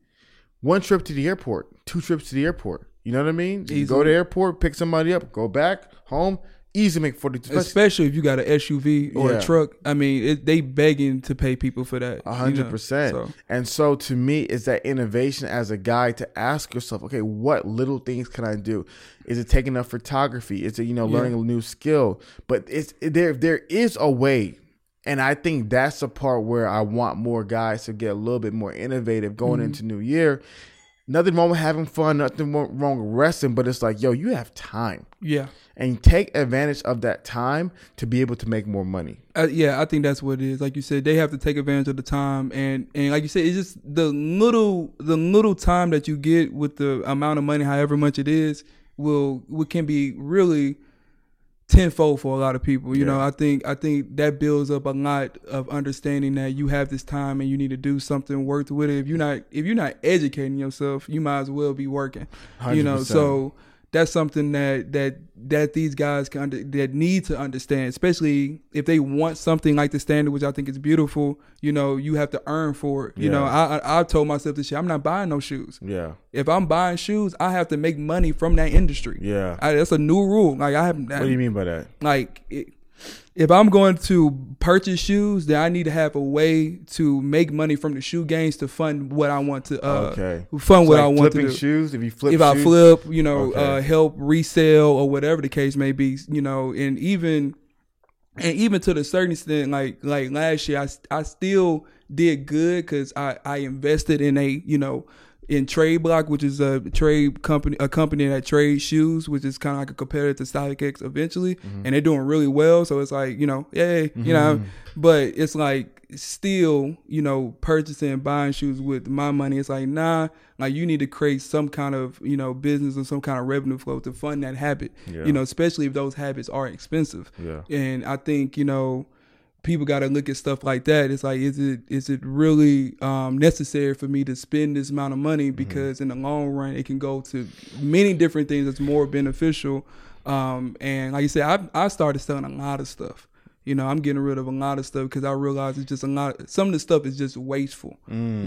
Speaker 1: one trip to the airport, two trips to the airport. You know what I mean? You go to the airport, pick somebody up, go back home, easy make 42
Speaker 2: Especially if you got an SUV or
Speaker 1: Yeah.
Speaker 2: a truck. I mean, it, they begging to pay people for that.
Speaker 1: A
Speaker 2: you
Speaker 1: hundred
Speaker 2: know,
Speaker 1: percent.
Speaker 2: so.
Speaker 1: And so to me, it's that innovation as a guy to ask yourself, okay, what little things can I do? Is it taking up photography? Is it you know
Speaker 2: Yeah.
Speaker 1: learning a new skill? But it's there. There is a way, and I think that's the part where I want more guys to get a little bit more innovative going
Speaker 2: Mm-hmm.
Speaker 1: into New Year. Nothing wrong with having fun. Nothing wrong with resting. But it's like, yo, you have time,
Speaker 2: Yeah.
Speaker 1: And take advantage of that time to be able to make more money.
Speaker 2: Uh, yeah, I think that's what it is. Like you said, they have to take advantage of the time, and and like you said, it's just the little the little time that you get with the amount of money, however much it is, will can be really tenfold for a lot of people. You know, I think I think that builds up a lot of understanding that you have this time and you need to do something worth with it. If you're not if you're not educating yourself, you might as well be working. You know, so that's something that that that these guys can under, that need to understand, especially if they want something like the standard, which I think is beautiful. You know, you have to earn for it. You know, I, I I told myself this year, I'm not buying no shoes.
Speaker 1: Yeah,
Speaker 2: If I'm buying shoes, I have to make money from that industry.
Speaker 1: yeah.
Speaker 2: I, that's a new rule. Like I have,
Speaker 1: what do you mean by that?
Speaker 2: like it, if I'm going to purchase shoes, then I need to have a way to make money from the shoe gains to fund what I want to uh
Speaker 1: Okay.
Speaker 2: fund what
Speaker 1: So,
Speaker 2: I want to
Speaker 1: flipping
Speaker 2: do
Speaker 1: shoes. If you flip,
Speaker 2: if I flip, you know,
Speaker 1: Okay.
Speaker 2: uh, help resell or whatever the case may be, you know, and even and even to the certain extent, like like last year, I I still did good because I I invested in a you know in Trade Block, which is a trade company, a company that trades shoes, which is kind of like a competitor to StockX eventually,
Speaker 1: Mm-hmm.
Speaker 2: and they're doing really well. So it's like you know, yay, you know, but it's like still, you know, purchasing and buying shoes with my money. It's like nah, like you need to create some kind of you know business or some kind of revenue flow to fund that habit.
Speaker 1: Yeah.
Speaker 2: You know, especially if those habits are expensive.
Speaker 1: Yeah.
Speaker 2: And I think you know people got to look at stuff like that. It's like, is it is it really um, necessary for me to spend this amount of money? Because in the long run, it can go to many different things that's more beneficial. Um, and like you said, I I started selling a lot of stuff. You know, I'm getting rid of a lot of stuff because I realize it's just a lot. Some of the stuff is just wasteful.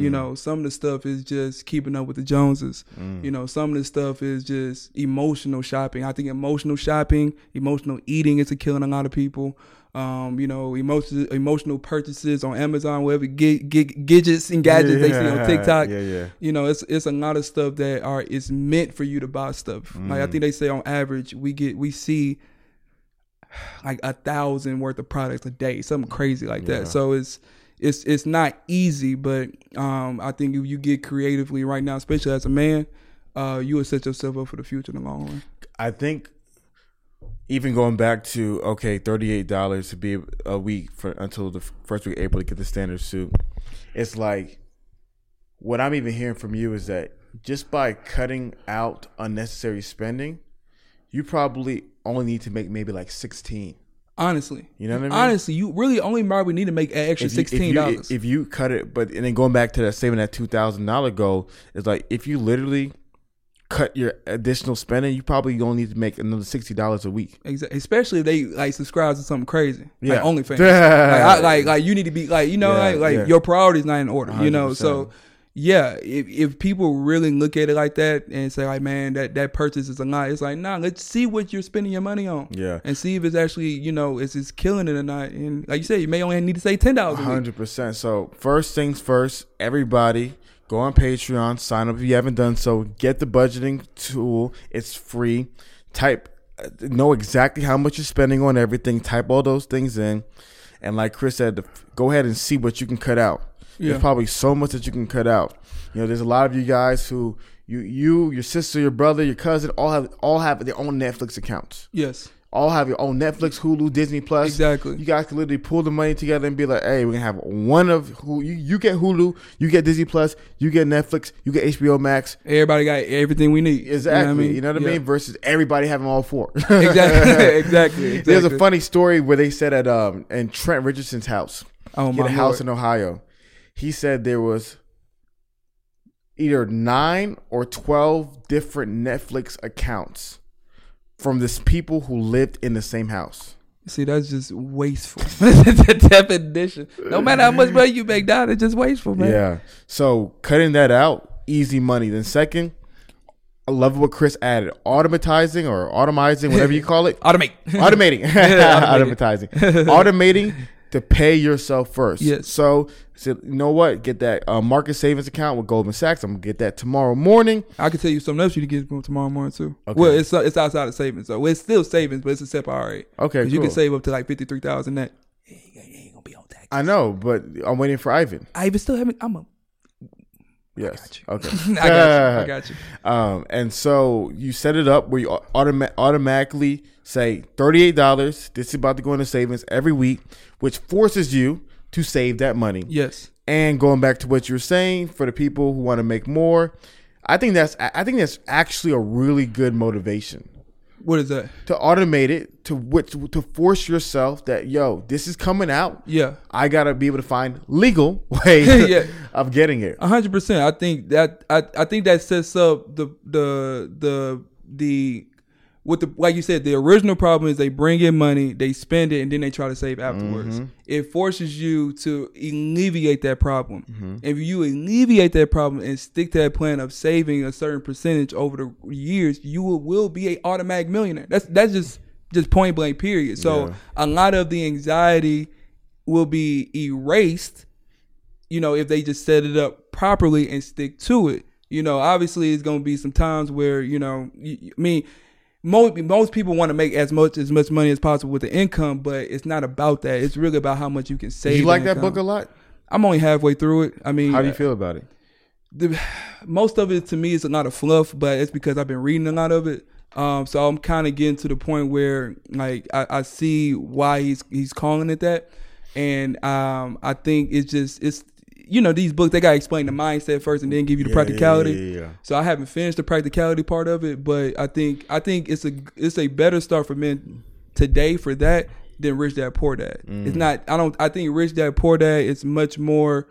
Speaker 2: You know, some of the stuff is just keeping up with the Joneses. You know, some of the stuff is just emotional shopping. I think emotional shopping, emotional eating is killing a lot of people. Um, you know, emotional emotional purchases on Amazon, whatever get, get gadgets and gadgets they see on TikTok.
Speaker 1: yeah, yeah.
Speaker 2: You know, it's it's a lot of stuff that are is meant for you to buy stuff. Like I think they say on average, we get we see like a thousand worth of products a day, something crazy like
Speaker 1: Yeah.
Speaker 2: that. So it's it's it's not easy, but um, I think if you get creatively right now, especially as a man, uh, you will set yourself up for the future in the long run.
Speaker 1: I think even going back to okay, thirty eight dollars to be a week for until the first week of April to get the standard suit. It's like what I'm even hearing from you is that just by cutting out unnecessary spending, you probably only need to make maybe like sixteen.
Speaker 2: Honestly,
Speaker 1: You know what I mean?
Speaker 2: honestly, you really only probably need to make an extra
Speaker 1: If you-
Speaker 2: sixteen dollars.
Speaker 1: If you cut it, but and then going back to that saving that two thousand dollar goal, it's like if you literally cut your additional spending, you probably only need to make another sixty dollars a week.
Speaker 2: Exactly. Especially if they like subscribe to something crazy,
Speaker 1: Yeah.
Speaker 2: like OnlyFans. like, I, like, like you need to be like, you know,
Speaker 1: Yeah,
Speaker 2: like, like
Speaker 1: yeah.
Speaker 2: your priorities not in order. You know, so yeah, if if people really look at it like that and say like, man, that that purchase is a lot, it's like, nah, let's see what you're spending your money on.
Speaker 1: Yeah.
Speaker 2: and see if it's actually, you know, is it's killing it or not. And like you said, you may only need to say ten dollars.
Speaker 1: Hundred percent. So first things first, everybody go on Patreon, sign up if you haven't done so. Get the budgeting tool; it's free. Type, uh, know exactly how much you're spending on everything. Type all those things in, and like Chris said, go ahead and see what you can cut out.
Speaker 2: Yeah.
Speaker 1: There's probably so much that you can cut out. You know, there's a lot of you guys who you, you, your sister, your brother, your cousin, all have all have their own Netflix accounts.
Speaker 2: Yes,
Speaker 1: All have your own Netflix, Hulu, Disney Plus.
Speaker 2: Exactly.
Speaker 1: You guys can literally pull the money together and be like, "Hey, we're gonna have one of who you, you get Hulu, you get Disney Plus, you get Netflix, you get HBO Max."
Speaker 2: everybody got everything we need.
Speaker 1: Exactly. You know what I mean?
Speaker 2: Yeah.
Speaker 1: Versus everybody having all four.
Speaker 2: exactly, exactly, exactly.
Speaker 1: There's a funny story where they said at um in Trent Richardson's house,
Speaker 2: Oh
Speaker 1: he had
Speaker 2: my
Speaker 1: a house in Ohio. He said there was either nine or twelve different Netflix accounts from this people who lived in the same house.
Speaker 2: See, that's just wasteful. the definition. No matter how much money you make down, it's just wasteful, man.
Speaker 1: Yeah. So cutting that out, easy money. Then second, I love what Chris added. Automatizing or automizing, whatever you call it.
Speaker 2: Automate.
Speaker 1: Automating. Automatizing. Automating to pay yourself first.
Speaker 2: Yes.
Speaker 1: So, so you know what? Get that uh, market savings account with Goldman Sachs. I'm gonna get that tomorrow morning.
Speaker 2: I can tell you something else you can get from tomorrow morning too.
Speaker 1: Okay.
Speaker 2: Well, it's it's outside of savings, so it's still savings, but it's a separate IRA.
Speaker 1: Okay,
Speaker 2: 'Cause you can save up to like fifty three thousand net. It ain't gonna be on tax.
Speaker 1: I know, but I'm waiting for Ivan.
Speaker 2: I even still haven't. I'm a.
Speaker 1: Yes.
Speaker 2: you.
Speaker 1: Okay.
Speaker 2: I got you. I got you.
Speaker 1: Um, and so you set it up where you automa- automatically say $38. This is about to go into savings every week, which forces you to save that money.
Speaker 2: Yes.
Speaker 1: And going back to what you were saying, for the people who want to make more, I think that's I think that's actually a really good motivation
Speaker 2: What is that?
Speaker 1: to automate it to which to force yourself that yo, this is coming out.
Speaker 2: Yeah.
Speaker 1: I gotta be able to find legal ways
Speaker 2: Yeah.
Speaker 1: of getting it.
Speaker 2: A hundred percent. I think that I, I think that sets up the the the the with the like you said, the original problem is they bring in money, they spend it, and then they try to save afterwards. Mm-hmm. It forces you to alleviate that problem. Mm-hmm. If you alleviate that problem and stick to that plan of saving a certain percentage over the years, you will, will be a automatic millionaire. That's that's just just point blank period. So
Speaker 1: Yeah.
Speaker 2: a lot of the anxiety will be erased you know, if they just set it up properly and stick to it. You know, obviously it's going to be some times where, you know, you, I mean, most most people want to make as much as much money as possible with the income, but it's not about that. It's really about how much you can save.
Speaker 1: Did you like that
Speaker 2: income.
Speaker 1: book a lot?
Speaker 2: I'm only halfway through it. I mean,
Speaker 1: How do you feel about it?
Speaker 2: the, most of it to me is a lot of fluff, but it's because I've been reading a lot of it. Um, so I'm kind of getting to the point where like I, I see why he's he's calling it that, and um, I think it's just it's you know these books they gotta explain the mindset first and then give you the practicality.
Speaker 1: Yeah, yeah, yeah.
Speaker 2: So I haven't finished the practicality part of it, but I think I think it's a it's a better start for men today for that than Rich Dad Poor Dad.
Speaker 1: Mm.
Speaker 2: It's not. I don't. I think Rich Dad Poor Dad is much more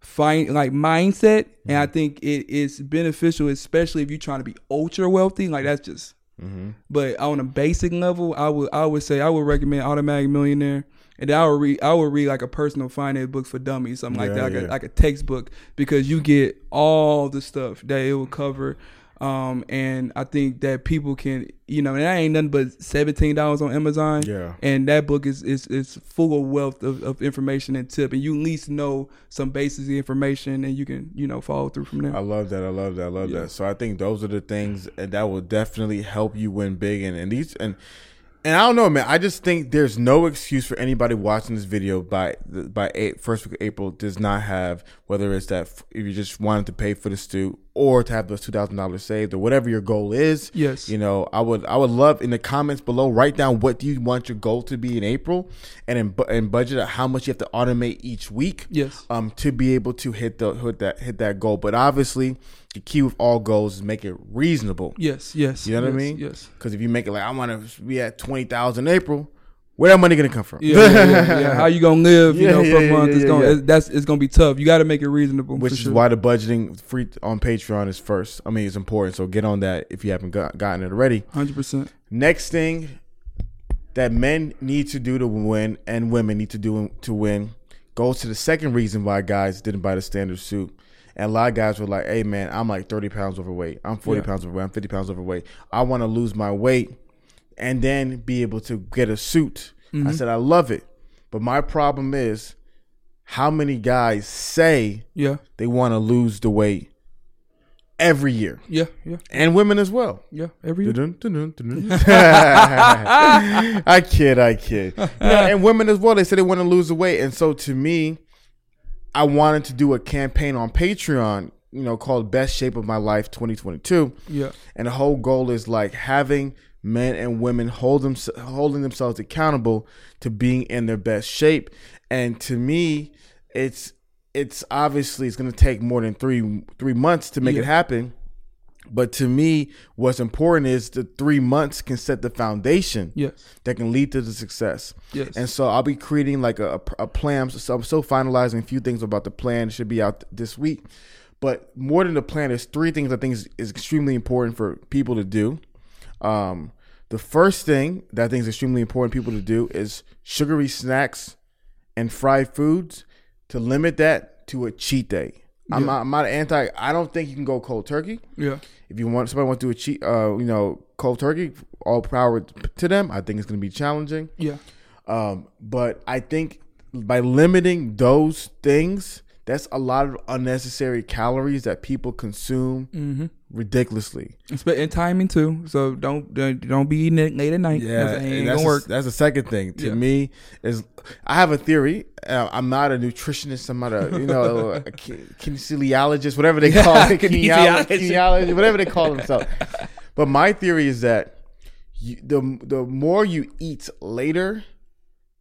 Speaker 2: fine like mindset, and I
Speaker 1: Mm.
Speaker 2: think it is beneficial, especially if you're trying to be ultra wealthy. Like that's just.
Speaker 1: Mm-hmm.
Speaker 2: But on a basic level, I would I would say I would recommend Automatic Millionaire. And I would read I would read like a personal finance book for dummies, something like
Speaker 1: Yeah,
Speaker 2: that, like,
Speaker 1: yeah.
Speaker 2: a, like a textbook, because you get all the stuff that it will cover. Um, and I think that people can, you know, and that ain't nothing but seventeen dollars on Amazon.
Speaker 1: Yeah.
Speaker 2: And that book is is, is full of wealth of, of information and tip, and you at least know some basic information, and you can you know follow through from there.
Speaker 1: I love that. I love that. I love
Speaker 2: Yeah.
Speaker 1: that. So I think those are the things that will definitely help you win big. And, and these and and I don't know, man. I just think there's no excuse for anybody watching this video by by eight, first week of April does not have whether it's that if you just wanted to pay for the stu or to have those two thousand dollars saved or whatever your goal is.
Speaker 2: Yes.
Speaker 1: You know, I would I would love in the comments below write down what do you want your goal to be in April and in, and budget out how much you have to automate each week
Speaker 2: Yes.
Speaker 1: um to be able to hit the hit that hit that goal. But obviously, the key with all goals is make it reasonable.
Speaker 2: Yes. Yes.
Speaker 1: You know what I mean?
Speaker 2: Yes.
Speaker 1: Because if you make it like I want to be at twenty thousand April, where that money gonna come from?
Speaker 2: Yeah, yeah, yeah. How you gonna live? You know, for a month. it's gonna. It's, that's it's gonna be tough. You got to make it reasonable.
Speaker 1: Which is
Speaker 2: sure.
Speaker 1: why the budgeting free on Patreon is first. I mean, it's important. So get on that if you haven't got, gotten it already.
Speaker 2: hundred percent.
Speaker 1: Next thing that men need to do to win and women need to do to win goes to the second reason why guys didn't buy the standard suit. And a lot of guys were like, hey, man, I'm like 30 pounds overweight. I'm 40
Speaker 2: Yeah.
Speaker 1: pounds overweight. I'm 50 pounds overweight. I want to lose my weight and then be able to get a suit. I mm-hmm. said, I love it. But my problem is how many guys say
Speaker 2: Yeah.
Speaker 1: they want to lose the weight every year
Speaker 2: Yeah. Yeah.
Speaker 1: and women as well.
Speaker 2: Yeah. Every year.
Speaker 1: Dun, dun, dun, dun, dun. I kid, I kid. And women as well. They said they want to lose the weight, and so to me, I wanted to do a campaign on Patreon, you know, called "Best Shape of My Life 2022,"
Speaker 2: Yeah.
Speaker 1: and the whole goal is like having men and women hold them holding themselves accountable to being in their best shape. And to me, it's it's obviously it's going to take more than three three months to make
Speaker 2: Yeah.
Speaker 1: it happen. But to me, what's important is the three months can set the foundation
Speaker 2: Yes.
Speaker 1: that can lead to the success.
Speaker 2: Yes.
Speaker 1: And so I'll be creating like a, a, a plan. So I'm still finalizing a few things about the plan. It should be out this week. But more than the plan, there's three things I think is, is extremely important for people to do. Um, the first thing that I think is extremely important people to do is sugary snacks and fried foods to limit that to a cheat day. I'm, not, I'm not anti. I don't think you can go cold turkey.
Speaker 2: Yeah.
Speaker 1: If you want somebody wants to do a cheat, uh, you know, cold turkey, all power to them. I think it's going to be challenging.
Speaker 2: Yeah.
Speaker 1: Um, but I think by limiting those things, that's a lot of unnecessary calories that people consume
Speaker 2: Mm-hmm.
Speaker 1: Ridiculously.
Speaker 2: And timing too. So don't don't be eating it late at night.
Speaker 1: Yeah,
Speaker 2: it ain't
Speaker 1: that's
Speaker 2: gonna
Speaker 1: the-
Speaker 2: work.
Speaker 1: that's the second thing to
Speaker 2: Yeah.
Speaker 1: me is I have a theory. Uh, I'm not a nutritionist. I'm not a you know a kinesiologist, whatever they call it, kinesiologist,
Speaker 2: Kinesiologist.
Speaker 1: kinesiologist, whatever they call themselves. But my theory is that you, the the more you eat later,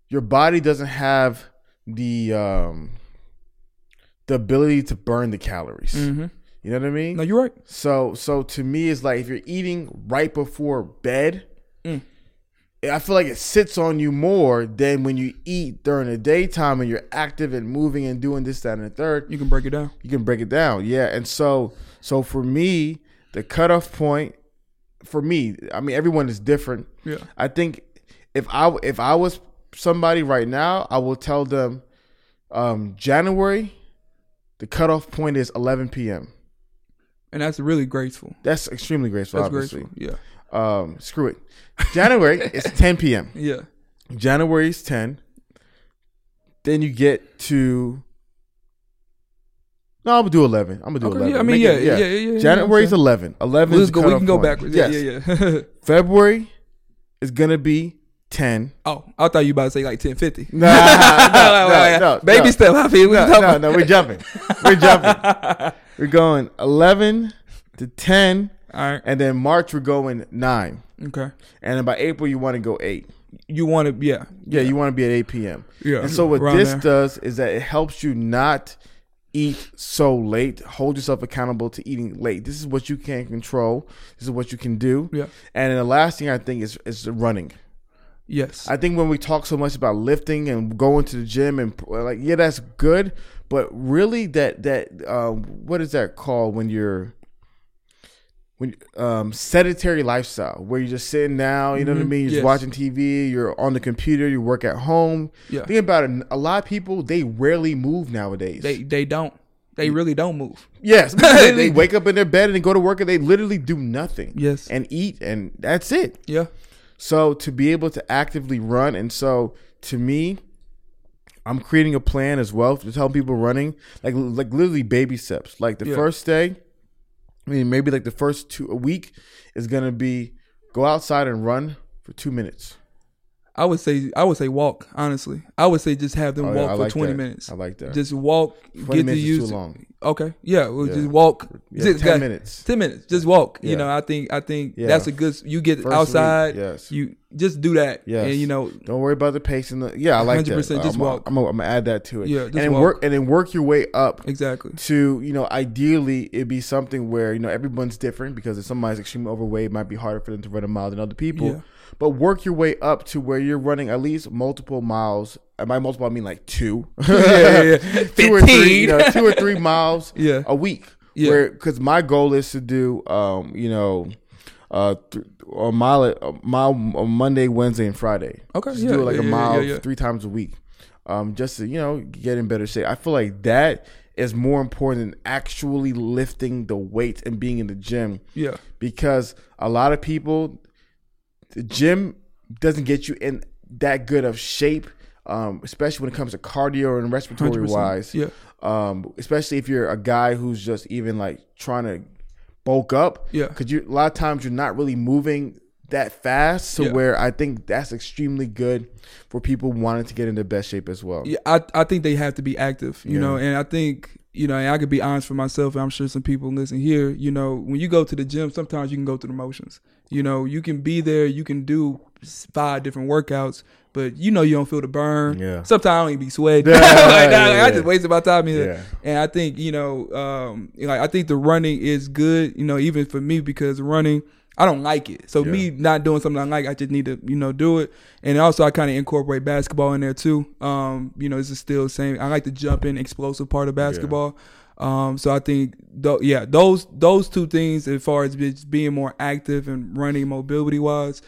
Speaker 1: your body doesn't have the um the ability to burn the calories.
Speaker 2: Mm-hmm.
Speaker 1: You know what I mean?
Speaker 2: No, you're right.
Speaker 1: So so to me it's like if you're eating right before bed,
Speaker 2: Mm.
Speaker 1: I feel like it sits on you more than when you eat during the daytime and you're active and moving and doing this, that, and the third.
Speaker 2: You can break it down.
Speaker 1: You can break it down. Yeah. And so so for me, the cutoff point for me, I mean everyone is different.
Speaker 2: Yeah.
Speaker 1: I think if I if I was somebody right now, I will tell them um January, the cutoff point is eleven PM.
Speaker 2: And that's really graceful.
Speaker 1: That's extremely graceful,
Speaker 2: That's
Speaker 1: obviously.
Speaker 2: graceful. Yeah.
Speaker 1: Um, screw it. January is 10 p.m.
Speaker 2: Yeah.
Speaker 1: January is 10. Then you get to No, I'm gonna do eleven. I'm gonna do
Speaker 2: Okay,
Speaker 1: eleven.
Speaker 2: yeah, I mean, yeah,
Speaker 1: it-
Speaker 2: yeah, yeah, yeah, yeah,
Speaker 1: January's
Speaker 2: okay.
Speaker 1: eleven. Eleven.
Speaker 2: Let's go. We can go backwards. Yeah,
Speaker 1: Yes.
Speaker 2: yeah, yeah.
Speaker 1: February is gonna be ten.
Speaker 2: oh, I thought you about to say like ten fifty.
Speaker 1: Nah, no, no, no,
Speaker 2: Baby
Speaker 1: no.
Speaker 2: step. I feel.
Speaker 1: No, no, no, we're jumping. We're jumping. we're going eleven to ten,
Speaker 2: All right.
Speaker 1: and then March we're going nine,
Speaker 2: Okay.
Speaker 1: and then by April you want to go eight.
Speaker 2: You want to? Yeah.
Speaker 1: Yeah, you want to be at eight p.m.
Speaker 2: Yeah.
Speaker 1: And so what
Speaker 2: around
Speaker 1: this
Speaker 2: there.
Speaker 1: does is that it helps you not eat so late. Hold yourself accountable to eating late. This is what you can control. This is what you can do.
Speaker 2: Yeah.
Speaker 1: And then the last thing I think is is running.
Speaker 2: Yes.
Speaker 1: I think when we talk so much about lifting and going to the gym and like yeah, that's good, but really that that um, what is that called when you're when um, sedentary lifestyle where you're just sitting down, you know what I
Speaker 2: Mhm.
Speaker 1: mean? You're just
Speaker 2: Yes.
Speaker 1: watching TV, you're on the computer, you work at home.
Speaker 2: Yeah.
Speaker 1: Think about it. A lot of people they rarely move nowadays.
Speaker 2: they they don't. They really don't move.
Speaker 1: yes, they, they wake up in their bed and they go to work and they literally do nothing.
Speaker 2: Yes.
Speaker 1: and eat and that's it.
Speaker 2: Yeah.
Speaker 1: So to be able to actively run, and so to me, I'm creating a plan as well to tell people running, like like literally baby steps. Like the
Speaker 2: Yeah.
Speaker 1: first day, I mean maybe like the first two a week is gonna be go outside and run for two minutes.
Speaker 2: I would say I would say walk. Honestly, I would say just have them
Speaker 1: Oh,
Speaker 2: walk
Speaker 1: I
Speaker 2: for
Speaker 1: like
Speaker 2: twenty
Speaker 1: that.
Speaker 2: minutes.
Speaker 1: I like that.
Speaker 2: Just walk.
Speaker 1: Twenty
Speaker 2: Get to
Speaker 1: minutes
Speaker 2: use.
Speaker 1: too long.
Speaker 2: Okay. Yeah. We'll
Speaker 1: Yeah.
Speaker 2: just walk.
Speaker 1: Yeah,
Speaker 2: Just
Speaker 1: ten
Speaker 2: got-
Speaker 1: minutes.
Speaker 2: Ten minutes. Just walk.
Speaker 1: Yeah.
Speaker 2: You know. I think. I think
Speaker 1: Yeah.
Speaker 2: that's a good. You get
Speaker 1: First
Speaker 2: outside.
Speaker 1: week, yes.
Speaker 2: You just do that.
Speaker 1: Yes.
Speaker 2: And you know.
Speaker 1: Don't worry about the pace and the yeah. I like that.
Speaker 2: 100% just
Speaker 1: I'm,
Speaker 2: walk.
Speaker 1: I'm, gonna- add that to it.
Speaker 2: Yeah,
Speaker 1: and then
Speaker 2: walk.
Speaker 1: work and then work your way up
Speaker 2: Exactly.
Speaker 1: to you know ideally it'd be something where you know everyone's different because if somebody's extremely overweight it might be harder for them to run a mile than other people
Speaker 2: Yeah.
Speaker 1: But work your way up to where you're running at least multiple miles and by multiple i mean like two
Speaker 2: yeah, yeah, yeah.
Speaker 1: two or three you know two or three miles
Speaker 2: Yeah.
Speaker 1: a week
Speaker 2: Yeah.
Speaker 1: where because my goal is to do um you know uh th- a mile a mile on monday wednesday and friday
Speaker 2: Okay,
Speaker 1: just
Speaker 2: yeah,
Speaker 1: do it like
Speaker 2: yeah,
Speaker 1: a mile
Speaker 2: yeah.
Speaker 1: three times a week um just to you know get in better shape i feel like that is more important than actually lifting the weights and being in the gym
Speaker 2: Yeah.
Speaker 1: because a lot of people the gym doesn't get you in that good of shape um, especially when it comes to cardio and respiratory
Speaker 2: 100%.
Speaker 1: wise
Speaker 2: Yeah.
Speaker 1: um, especially if you're a guy who's just even like trying to bulk up
Speaker 2: Yeah.
Speaker 1: because you a lot of times you're not really moving that fast to
Speaker 2: Yeah.
Speaker 1: where i think that's extremely good for people wanting to get into best shape as well
Speaker 2: Yeah, I I think they have to be active, you
Speaker 1: Yeah.
Speaker 2: know, and I think you know, and I could be honest for myself, and I'm sure some people listen here, you know, when you go to the gym, sometimes you can go through the motions. You know, you can be there, you can do five different workouts, but you know you don't feel the burn.
Speaker 1: Yeah.
Speaker 2: Sometimes I don't even be sweating.
Speaker 1: Yeah,
Speaker 2: like,
Speaker 1: yeah,
Speaker 2: I
Speaker 1: yeah.
Speaker 2: just wasted my time here.
Speaker 1: Yeah.
Speaker 2: And I think, you know, um, like I think the running is good, you know, even for me because running I don't like it. So me not doing something I like, I just need to, you know, do it. And also I kind of incorporate basketball in there too. Um, you know, it's still the same. I like the jump in explosive part of basketball. Um, so I think, th- yeah, those those two things as far as being more active and running mobility wise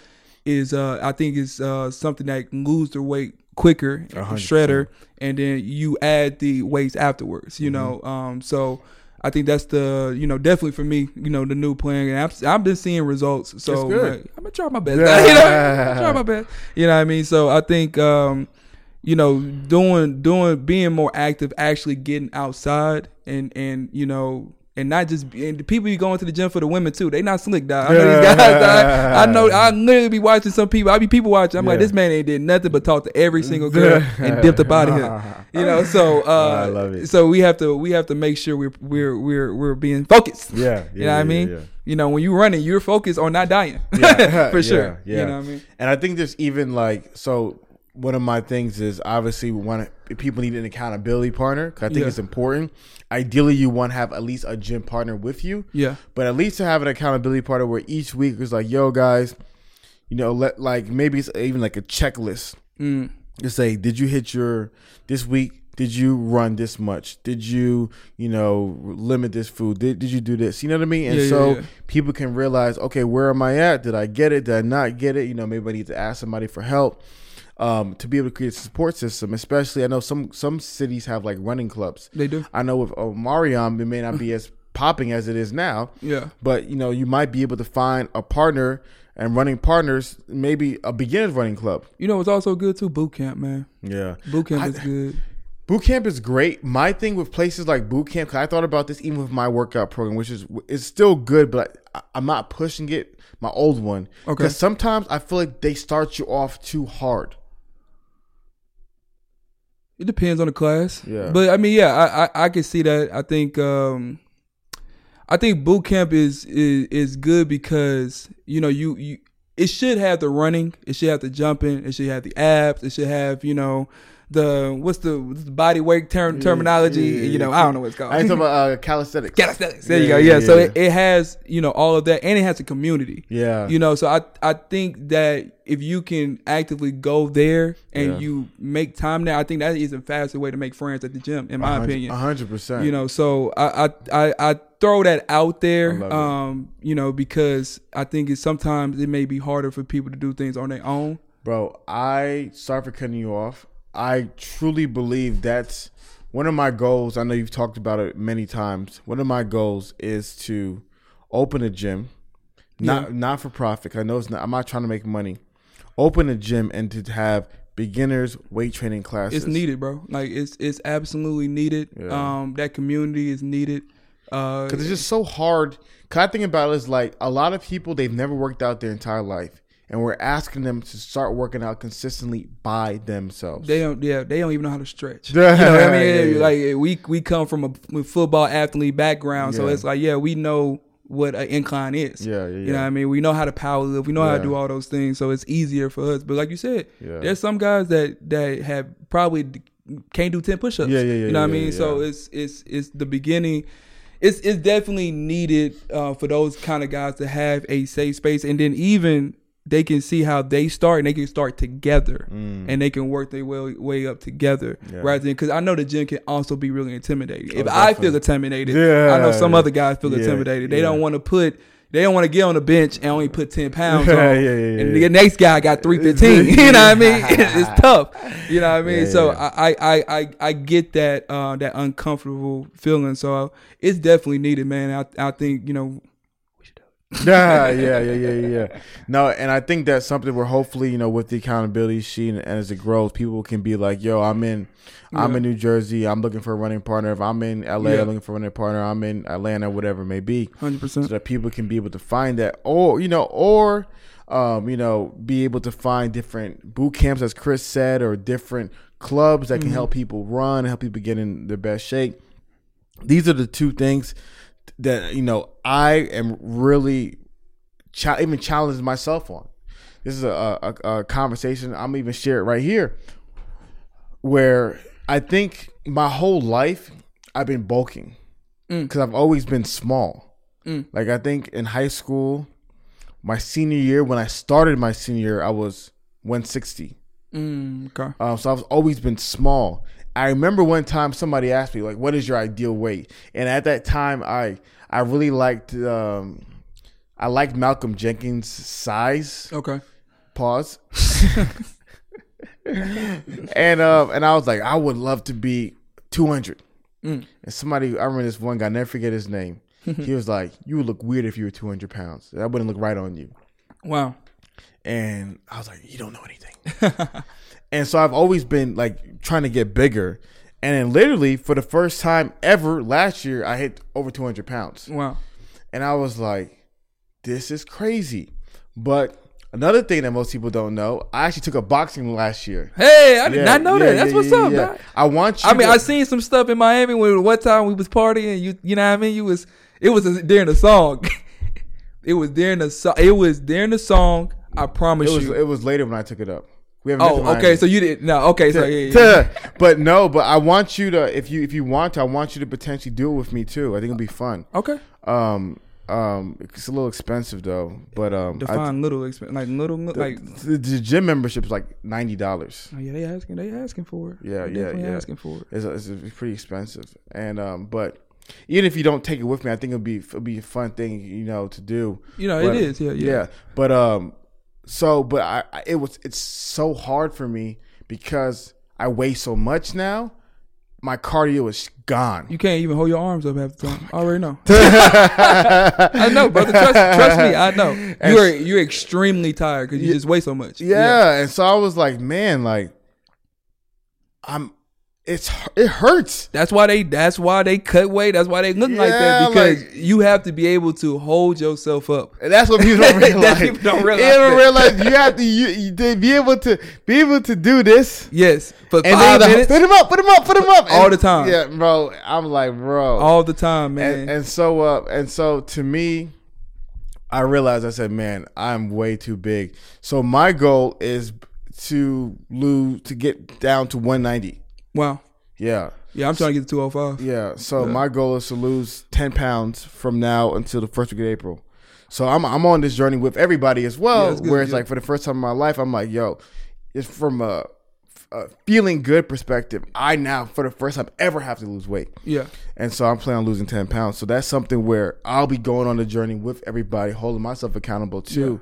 Speaker 2: is, uh, I think is uh, something that can lose the weight quicker, shredder, and then you add the weights afterwards. You know, um, so. I think that's the you know definitely for me you know the new plan. And I've, I've been seeing results so like, I'm gonna try my best. You know try my best. You know what I mean? So I think um you know doing doing being more active actually getting outside and and you know and not just and the people you going to the gym for the women too they not slick dog I know these guys dog. I know I literally be watching some people I be people watching I'm like this man ain't did nothing but talk to every single girl and dipped up out of here you know so uh
Speaker 1: I love it.
Speaker 2: so we have to we have to make sure we're we're we're we're being focused.
Speaker 1: Yeah,
Speaker 2: you know what I mean.
Speaker 1: yeah.
Speaker 2: You know when you're running, you're focused on not dying.
Speaker 1: Yeah,
Speaker 2: for sure.
Speaker 1: yeah, yeah.
Speaker 2: You know what I mean.
Speaker 1: And I think there's even like so. One of my things is obviously we want to, people need an accountability partner. 'cause I think
Speaker 2: Yeah.
Speaker 1: it's important. Ideally, you want to have at least a gym partner with you.
Speaker 2: Yeah.
Speaker 1: But at least to have an accountability partner where each week is like, yo, guys, you know, let like maybe it's even like a checklist
Speaker 2: Mm.
Speaker 1: to say, did you hit your this week? Did you run this much? Did you, you know, limit this food? Did, did you do this? You know what I mean? And
Speaker 2: Yeah,
Speaker 1: so
Speaker 2: yeah.
Speaker 1: people can realize, okay, where am I at? Did I get it? Did I not get it? You know, maybe I need to ask somebody for help. Um, to be able to create a support system, especially I know some some cities have like running clubs.
Speaker 2: They do.
Speaker 1: I know with uh, Mariam, it may not be as popping as it is now,
Speaker 2: Yeah.
Speaker 1: but you know you might be able to find a partner and running partners, maybe a beginner's running club.
Speaker 2: You know it's also good too? Boot camp, man.
Speaker 1: Yeah,
Speaker 2: Boot camp
Speaker 1: I-
Speaker 2: is good.
Speaker 1: Boot camp is great. My thing with places like boot camp, I thought about this even with my workout program, which is is still good, but I, I'm not pushing it. My old one,
Speaker 2: Okay.
Speaker 1: Because sometimes I feel like they start you off too hard.
Speaker 2: It depends on the class.
Speaker 1: Yeah.
Speaker 2: But I mean, yeah, I I, I can see that. I think um I think boot camp is is is good because you know you you it should have the running, it should have the jumping, it should have the abs, it should have you know the what's the, what's the body weight term, terminology.
Speaker 1: yeah,
Speaker 2: you know, I don't know what it's called.
Speaker 1: I talking about uh, calisthenics.
Speaker 2: Calisthenics. There you go.
Speaker 1: yeah,
Speaker 2: Yeah. so
Speaker 1: yeah.
Speaker 2: It, it has you know all of that, and it has a community.
Speaker 1: Yeah.
Speaker 2: You know, so I I think that if you can actively go there and
Speaker 1: Yeah.
Speaker 2: you make time there, I think that is a faster way to make friends at the gym, in my opinion.
Speaker 1: A hundred percent.
Speaker 2: You know, so I, I I I throw that out there, um, you know, because I think it's sometimes it may be harder for people to do things on their own.
Speaker 1: Bro, I sorry for cutting you off. I truly believe that's one of my goals. I know you've talked about it many times. One of my goals is to open a gym, not not for profit. I know it's not. I'm not trying to make money. Open a gym and to have beginners weight training classes.
Speaker 2: It's needed, bro. Like it's it's absolutely needed.
Speaker 1: Yeah.
Speaker 2: Um, that community is needed. Uh,
Speaker 1: because it's just so hard. Cause I think about it is like a lot of people they've never worked out their entire life, and we're asking them to start working out consistently by themselves.
Speaker 2: They don't, yeah, they don't even know how to stretch. You know what I mean?
Speaker 1: Yeah, yeah.
Speaker 2: Like we we come from a football athlete background, so
Speaker 1: Yeah.
Speaker 2: it's like, yeah, we know what an incline is.
Speaker 1: Yeah, yeah,
Speaker 2: You know what I mean? We know how to power lift. We know how to do all those things, so it's easier for us. But like you said, there's some guys that that have probably can't do ten push-ups.
Speaker 1: Yeah, yeah, yeah,
Speaker 2: You know what I mean? So it's it's it's the beginning. It's it's definitely needed uh, for those kind of guys to have a safe space, and then even they can see how they start, and they can start together, and they can work their way way up together,
Speaker 1: Mm. Yeah.
Speaker 2: rather than because I know the gym can also be really intimidating. If
Speaker 1: Oh,
Speaker 2: I feel intimidated,
Speaker 1: Yeah.
Speaker 2: I know some other guys feel
Speaker 1: Yeah,
Speaker 2: intimidated. They don't want to put. They don't want to get on the bench and only put ten pounds on, and the next guy got three fifteen. you know what I mean? it's tough. You know what I mean? So. I, I, I, I get that uh, that uncomfortable feeling. So it's definitely needed, man. I, I think you know.
Speaker 1: yeah, yeah, yeah, yeah, yeah. No, and I think that's something where hopefully, you know, with the accountability sheet and, as it grows, people can be like, "Yo, I'm in, I'm
Speaker 2: Yeah.
Speaker 1: in New Jersey. I'm looking for a running partner. If I'm in LA,
Speaker 2: Yeah.
Speaker 1: I'm looking for a running partner. I'm in Atlanta, whatever it may be."
Speaker 2: Hundred percent.
Speaker 1: so that people can be able to find that or you know or um, you know be able to find different boot camps as chris said or different clubs that can help people run help people get in their best shape these are the two things that you know i am really cha- even challenging myself on this is a, a, a conversation i'm even sharing right here where i think my whole life i've been bulking because i've always been small like I think in high school, my senior year, when I started my senior year, I was 160.
Speaker 2: Mm, okay.
Speaker 1: Um, so I've always been small. I remember one time somebody asked me like, "What is your ideal weight?" And at that time, I I really liked um, I liked Malcolm Jenkins' size.
Speaker 2: Okay.
Speaker 1: Pause. and um, and I was like, I would love to be 200.
Speaker 2: Mm.
Speaker 1: And somebody, I remember this one guy, never forget his name. he was like, "You would look weird if you were 200 pounds. That wouldn't look right on you."
Speaker 2: Wow.
Speaker 1: And I was like, "You don't know anything." And so I've always been like trying to get bigger. And then literally for the first time ever last year, I hit over 200 pounds.
Speaker 2: Wow.
Speaker 1: And I was like, this is crazy. But another thing that most people don't know, I actually took a boxing last year.
Speaker 2: Hey, I did
Speaker 1: Yeah,
Speaker 2: not know
Speaker 1: yeah,
Speaker 2: that. That's
Speaker 1: yeah,
Speaker 2: what's up, man.
Speaker 1: I want you
Speaker 2: I mean,
Speaker 1: to-
Speaker 2: I seen some stuff in Miami when one time we was partying. You, you know what I mean? You was it was during the song. it was during the song. It was during the song. I promise
Speaker 1: it was
Speaker 2: you.
Speaker 1: it was later when I took it up. We haven't
Speaker 2: oh, okay. So you did no. Okay, so yeah, yeah.
Speaker 1: To- but no, but I want you to if you if you want to, I want you to potentially do it with me too. I think it'll be fun.
Speaker 2: okay.
Speaker 1: Um um it's a little expensive though, but um I-
Speaker 2: Define little expense, like little, like.
Speaker 1: the, the gym membership is like ninety dollars.
Speaker 2: Oh yeah, they asking, they asking for it.
Speaker 1: Yeah,
Speaker 2: They
Speaker 1: yeah, yeah.
Speaker 2: asking for it.
Speaker 1: It's, it's pretty expensive, and um, but even if you don't take it with me, I think it'll be it'll be a fun thing, you know, to do.
Speaker 2: You know,
Speaker 1: But,
Speaker 2: it is. Yeah, yeah.
Speaker 1: Yeah, but um, so but I, it was it's so hard for me because I weigh so much now. My cardio is gone.
Speaker 2: You can't even hold your arms up half the
Speaker 1: Oh
Speaker 2: time. I already know. I know, brother. Trust, trust me. I know.
Speaker 1: And
Speaker 2: You're you're extremely tired because you just weigh so much.
Speaker 1: yeah, and so I was like, man, like I'm. It's it hurts.
Speaker 2: That's why they. That's why they cut weight. That's why they look like that because
Speaker 1: like-
Speaker 2: you have to be able to hold yourself up.
Speaker 1: And that's what people don't realize.
Speaker 2: people don't realize
Speaker 1: They don't realize you have to you, you to be able to be able to do this.
Speaker 2: Yes, for
Speaker 1: And
Speaker 2: five minutes,
Speaker 1: put him up, put him up, put him up
Speaker 2: All
Speaker 1: And-
Speaker 2: the time.
Speaker 1: Yeah, bro. I'm like, bro.
Speaker 2: all the time, man.
Speaker 1: and, and so uh and so to me i realized i said man i'm way too big so my goal is to lose to get down to 190
Speaker 2: wow.
Speaker 1: yeah
Speaker 2: Yeah, I'm trying to get to 205.
Speaker 1: yeah so
Speaker 2: Yeah.
Speaker 1: my goal is to lose 10 pounds from now until the first week of april so i'm, I'm on this journey with everybody as well
Speaker 2: Yeah,
Speaker 1: where it's
Speaker 2: yeah.
Speaker 1: like for the first time in my life i'm like yo it's from a, a feeling good perspective i now for the first time ever have to lose weight
Speaker 2: Yeah.
Speaker 1: and so I'm planning on losing 10 pounds. So that's something where I'll be going on the journey with everybody, holding myself accountable too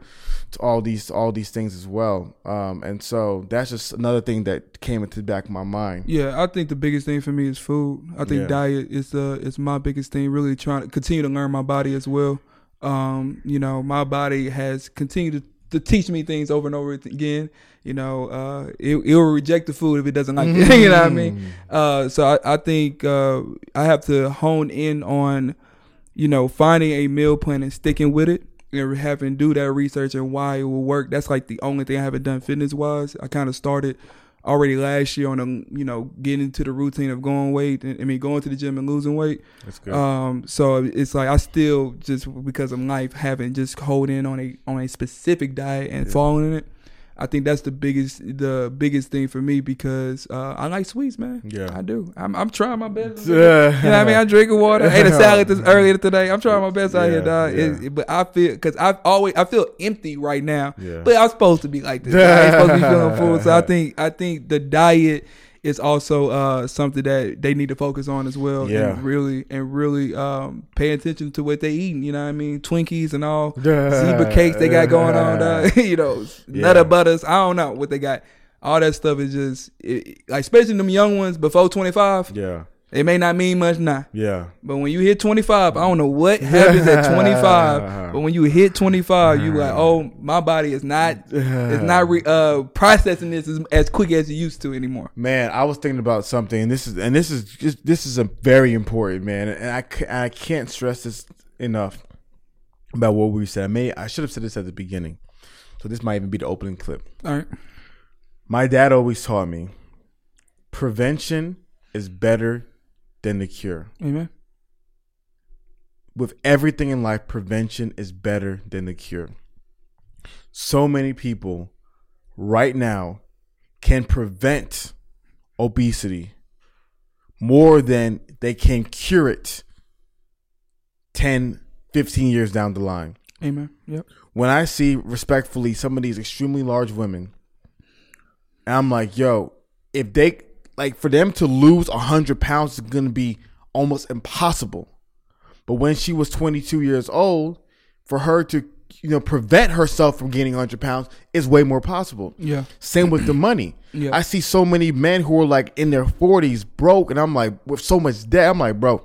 Speaker 1: to all these all these things as well. Um, and so that's just another thing that came into the back of my mind.
Speaker 2: Yeah, I think the biggest thing for me is food. I think
Speaker 1: Yeah.
Speaker 2: diet is uh is my biggest thing. Really trying to continue to learn my body as well. Um, you know, my body has continued to, to teach me things over and over again. You know, uh, it, it will reject the food if it doesn't like it. you know what I mean? Uh, so I, I think uh, I have to hone in on, you know, finding a meal plan and sticking with it. And having do that research and why it will work. That's like the only thing I haven't done fitness wise. I kind of started already last year on a you know getting into the routine of going weight. I mean going to the gym and losing weight.
Speaker 1: That's good.
Speaker 2: Um, so it's like I still just because of life haven't just hold in on a on a specific diet and following it. I think that's the biggest the biggest thing for me because uh, I like sweets, man.
Speaker 1: Yeah.
Speaker 2: I do. I'm, I'm trying my best.
Speaker 1: Yeah.
Speaker 2: You know what I mean? I'm drinking water. I ate a salad this earlier today. I'm trying my best out here, dog.
Speaker 1: yeah.
Speaker 2: It- but I feel because I've always I feel empty right now.
Speaker 1: Yeah.
Speaker 2: But I'm supposed to be like this. I ain't supposed to be feeling full. So I think I think the diet is also uh, something that they need to focus on as well.
Speaker 1: Yeah.
Speaker 2: And really and really um, pay attention to what they eating. You know what I mean? Twinkies and all zebra cakes they got going on. dog. you know,
Speaker 1: Yeah.
Speaker 2: nutter butters. I don't know what they got. All that stuff is just it, like, especially them young ones before 25.
Speaker 1: yeah.
Speaker 2: It may not mean much now.
Speaker 1: Yeah.
Speaker 2: But when you hit 25, I don't know what happens at 25. But when you hit 25, you like, oh, my body is not, it's not re, uh, processing this as, as quick as it used to anymore.
Speaker 1: Man, I was thinking about something, and this is and this is just this is a very important man, and I I can't stress this enough about what we said. I may I should have said this at the beginning, so this might even be the opening clip.
Speaker 2: All right.
Speaker 1: My dad always taught me prevention is better than the cure.
Speaker 2: Amen.
Speaker 1: With everything in life, prevention is better than the cure. So many people right now can prevent obesity more than they can cure it 10, 15 years down the line.
Speaker 2: Amen. Yep.
Speaker 1: when I see respectfully some of these extremely large women, I'm like, yo, if they like for them to lose hundred pounds is gonna be almost impossible. But when she was 22 years old, for her to you know prevent herself from gaining 100 pounds is way more possible.
Speaker 2: Yeah.
Speaker 1: Same with the money.
Speaker 2: Yeah.
Speaker 1: I see so many men who are like in their 40s broke, and I'm like with so much debt. I'm like, bro,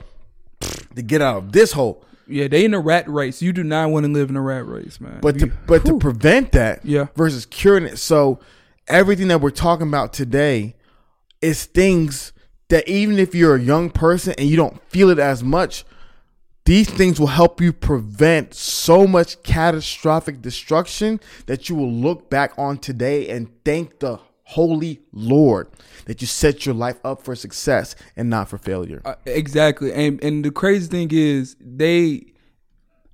Speaker 1: to get out of this hole.
Speaker 2: Yeah. They in a rat race. You do not want to live in a rat race, man.
Speaker 1: But to but to prevent that,
Speaker 2: Yeah.
Speaker 1: versus curing it. So everything that we're talking about today is things that even if you're a young person and you don't feel it as much, these things will help you prevent so much catastrophic destruction that you will look back on today and thank the holy Lord that you set your life up for success and not for failure.
Speaker 2: Uh, exactly. And and the crazy thing is they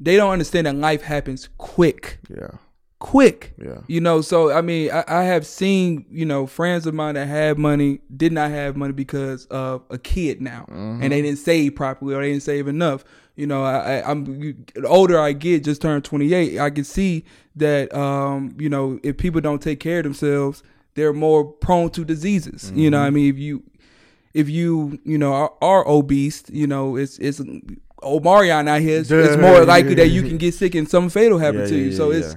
Speaker 2: they don't understand that life happens quick.
Speaker 1: Yeah.
Speaker 2: Quick.
Speaker 1: Yeah.
Speaker 2: You know, so I mean, I, I have seen, you know, friends of mine that had money did not have money because of a kid now, and they didn't save properly or they didn't save enough. You know, I, I, I'm you- the older I get, just turned 28. I can see that, um, you know, if people don't take care of themselves, they're more prone to diseases. You know, I mean, if you if you you know are, are obese, you know it's it's Omicron out here. It's, it's more likely that you can get sick and something fatal happen
Speaker 1: Yeah,
Speaker 2: to
Speaker 1: yeah,
Speaker 2: you. So
Speaker 1: yeah,
Speaker 2: it's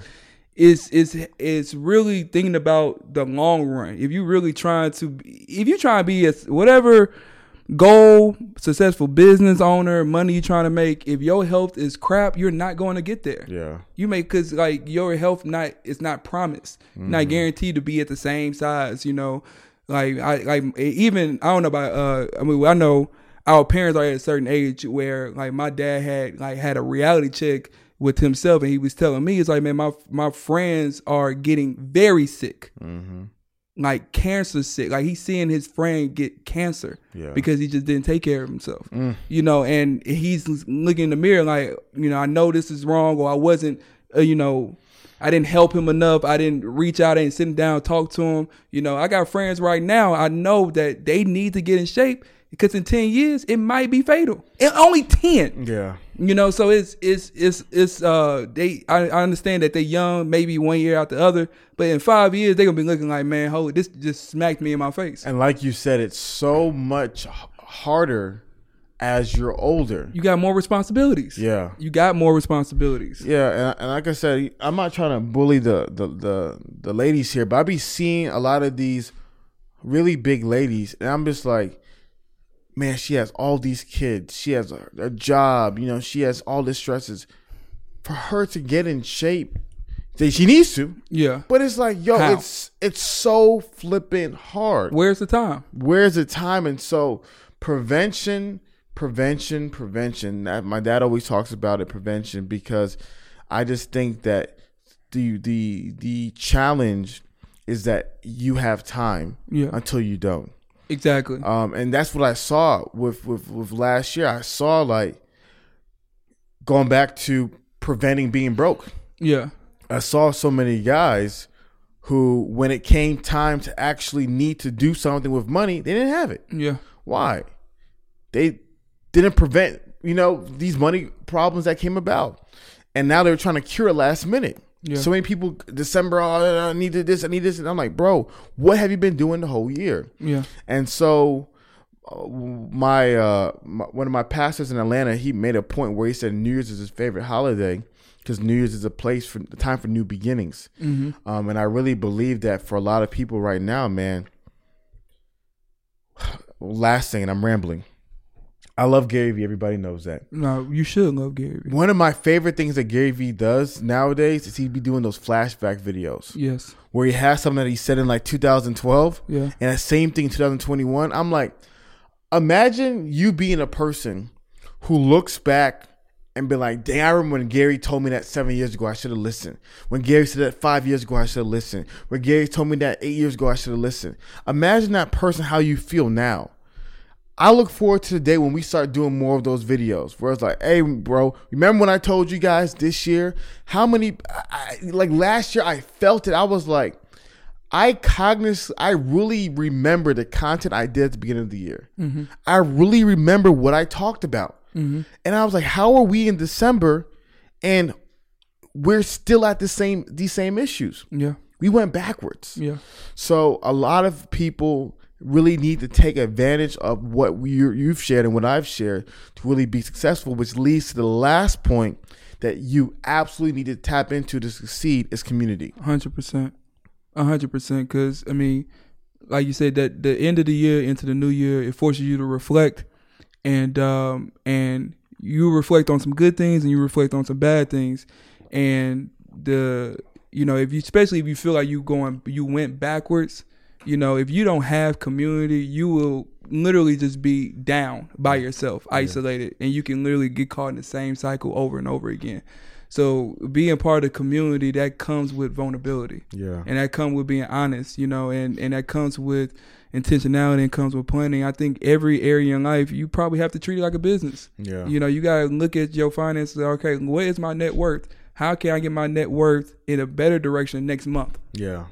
Speaker 2: it's it's it's really thinking about the long run. If you really trying to, if you trying to be a whatever goal, successful business owner, money you trying to make, if your health is crap, you're not going to get there.
Speaker 1: Yeah.
Speaker 2: You make because like your health not it's not promised, You're not guaranteed to be at the same size. You know, Like I like even I don't know about uh I mean I know our parents are at a certain age where like my dad had like had a reality check with himself and he was telling me it's like man my my friends are getting very sick
Speaker 1: Mm-hmm.
Speaker 2: like cancer sick like he's seeing his friend get cancer
Speaker 1: Yeah.
Speaker 2: because he just didn't take care of himself
Speaker 1: Mm.
Speaker 2: you know and he's looking in the mirror like you know i know this is wrong or i wasn't uh, you know i didn't help him enough i didn't reach out and sit him down talk to him you know i got friends right now i know that they need to get in shape because in 10 years it might be fatal in only 10
Speaker 1: Yeah.
Speaker 2: you know, so it's it's it's it's uh they I, I understand that they're young, maybe one year out the other, but in five years they're gonna be looking like, man, holy this just smacked me in my face.
Speaker 1: And like you said, it's so much harder as you're older.
Speaker 2: You got more responsibilities.
Speaker 1: Yeah.
Speaker 2: You got more responsibilities.
Speaker 1: Yeah, and, and like I said, I'm not trying to bully the, the the the ladies here, but I be seeing a lot of these really big ladies, and I'm just like, man, she has all these kids, she has a, a job, you know, she has all the stresses. For her to get in shape, they- she needs to,
Speaker 2: Yeah.
Speaker 1: but it's like, yo,
Speaker 2: How?
Speaker 1: it's it's so flipping hard.
Speaker 2: Where's the time?
Speaker 1: Where's the time? And so prevention, prevention, prevention. That my dad always talks about it, prevention, because I just think that the the the challenge is that you have time
Speaker 2: Yeah.
Speaker 1: until you don't.
Speaker 2: Exactly.
Speaker 1: Um, and that's what I saw with, with with last year. I saw like going back to preventing being broke.
Speaker 2: Yeah.
Speaker 1: I saw so many guys who, when it came time to actually need to do something with money, they didn't have it.
Speaker 2: Yeah.
Speaker 1: Why? They didn't prevent, you know, these money problems that came about. And now they're trying to cure it last minute.
Speaker 2: Yeah.
Speaker 1: So many people, December, oh, I needed this, I need this. And I'm like, bro, what have you been doing the whole year?
Speaker 2: Yeah.
Speaker 1: And so, uh, my, uh, my one of my pastors in Atlanta, he made a point where he said New Year's is his favorite holiday because New Year's is a place for the time for new beginnings.
Speaker 2: hmm
Speaker 1: Um, and I really believe that for a lot of people right now, man. Last thing, and I'm rambling. I love Gary Vee. Everybody knows that.
Speaker 2: No, you should love Gary. Vee.
Speaker 1: One of my favorite things that Gary Vee does nowadays is he be doing those flashback videos
Speaker 2: Yes.
Speaker 1: where he has something that he said in like 2012
Speaker 2: Yeah.
Speaker 1: and that same thing in 2021. I'm like, imagine you being a person who looks back and be like, dang, I remember when Gary told me that seven years ago, I should have listened. When Gary said that five years ago, I should have listened. When Gary told me that eight years ago, I should have listened. Imagine that person, how you feel now. I look forward to the day when we start doing more of those videos where it's like, hey, bro, remember when I told you guys this year? How many, I, like last year, I felt it. I was like, I cogniz I really remember the content I did at the beginning of the year. Mm-hmm. I really remember what I talked about. Mm-hmm. And I was like, how are we in December and we're still at the same these same issues?
Speaker 2: Yeah.
Speaker 1: We went backwards.
Speaker 2: Yeah.
Speaker 1: So a lot of people really need to take advantage of what you've shared and what I've shared to really be successful, which leads to the last point that you absolutely need to tap into to succeed is community.
Speaker 2: hundred percent, a hundred percent. Because I mean, like you said, that the end of the year into the new year, it forces you to reflect, and um, and you reflect on some good things and you reflect on some bad things, and the you know if you especially if you feel like you going you went backwards, you know if you don't have community, you will literally just be down by yourself, isolated, and you can literally get caught in the same cycle over and over again. So being part of the community that comes with vulnerability,
Speaker 1: Yeah.
Speaker 2: and that comes with being honest, you know, and and that comes with intentionality and comes with planning. I think every area in life you probably have to treat it like a business.
Speaker 1: Yeah.
Speaker 2: You know, you gotta look at your finances. Okay, what is my net worth? How can I get my net worth in a better direction next month?
Speaker 1: Yeah.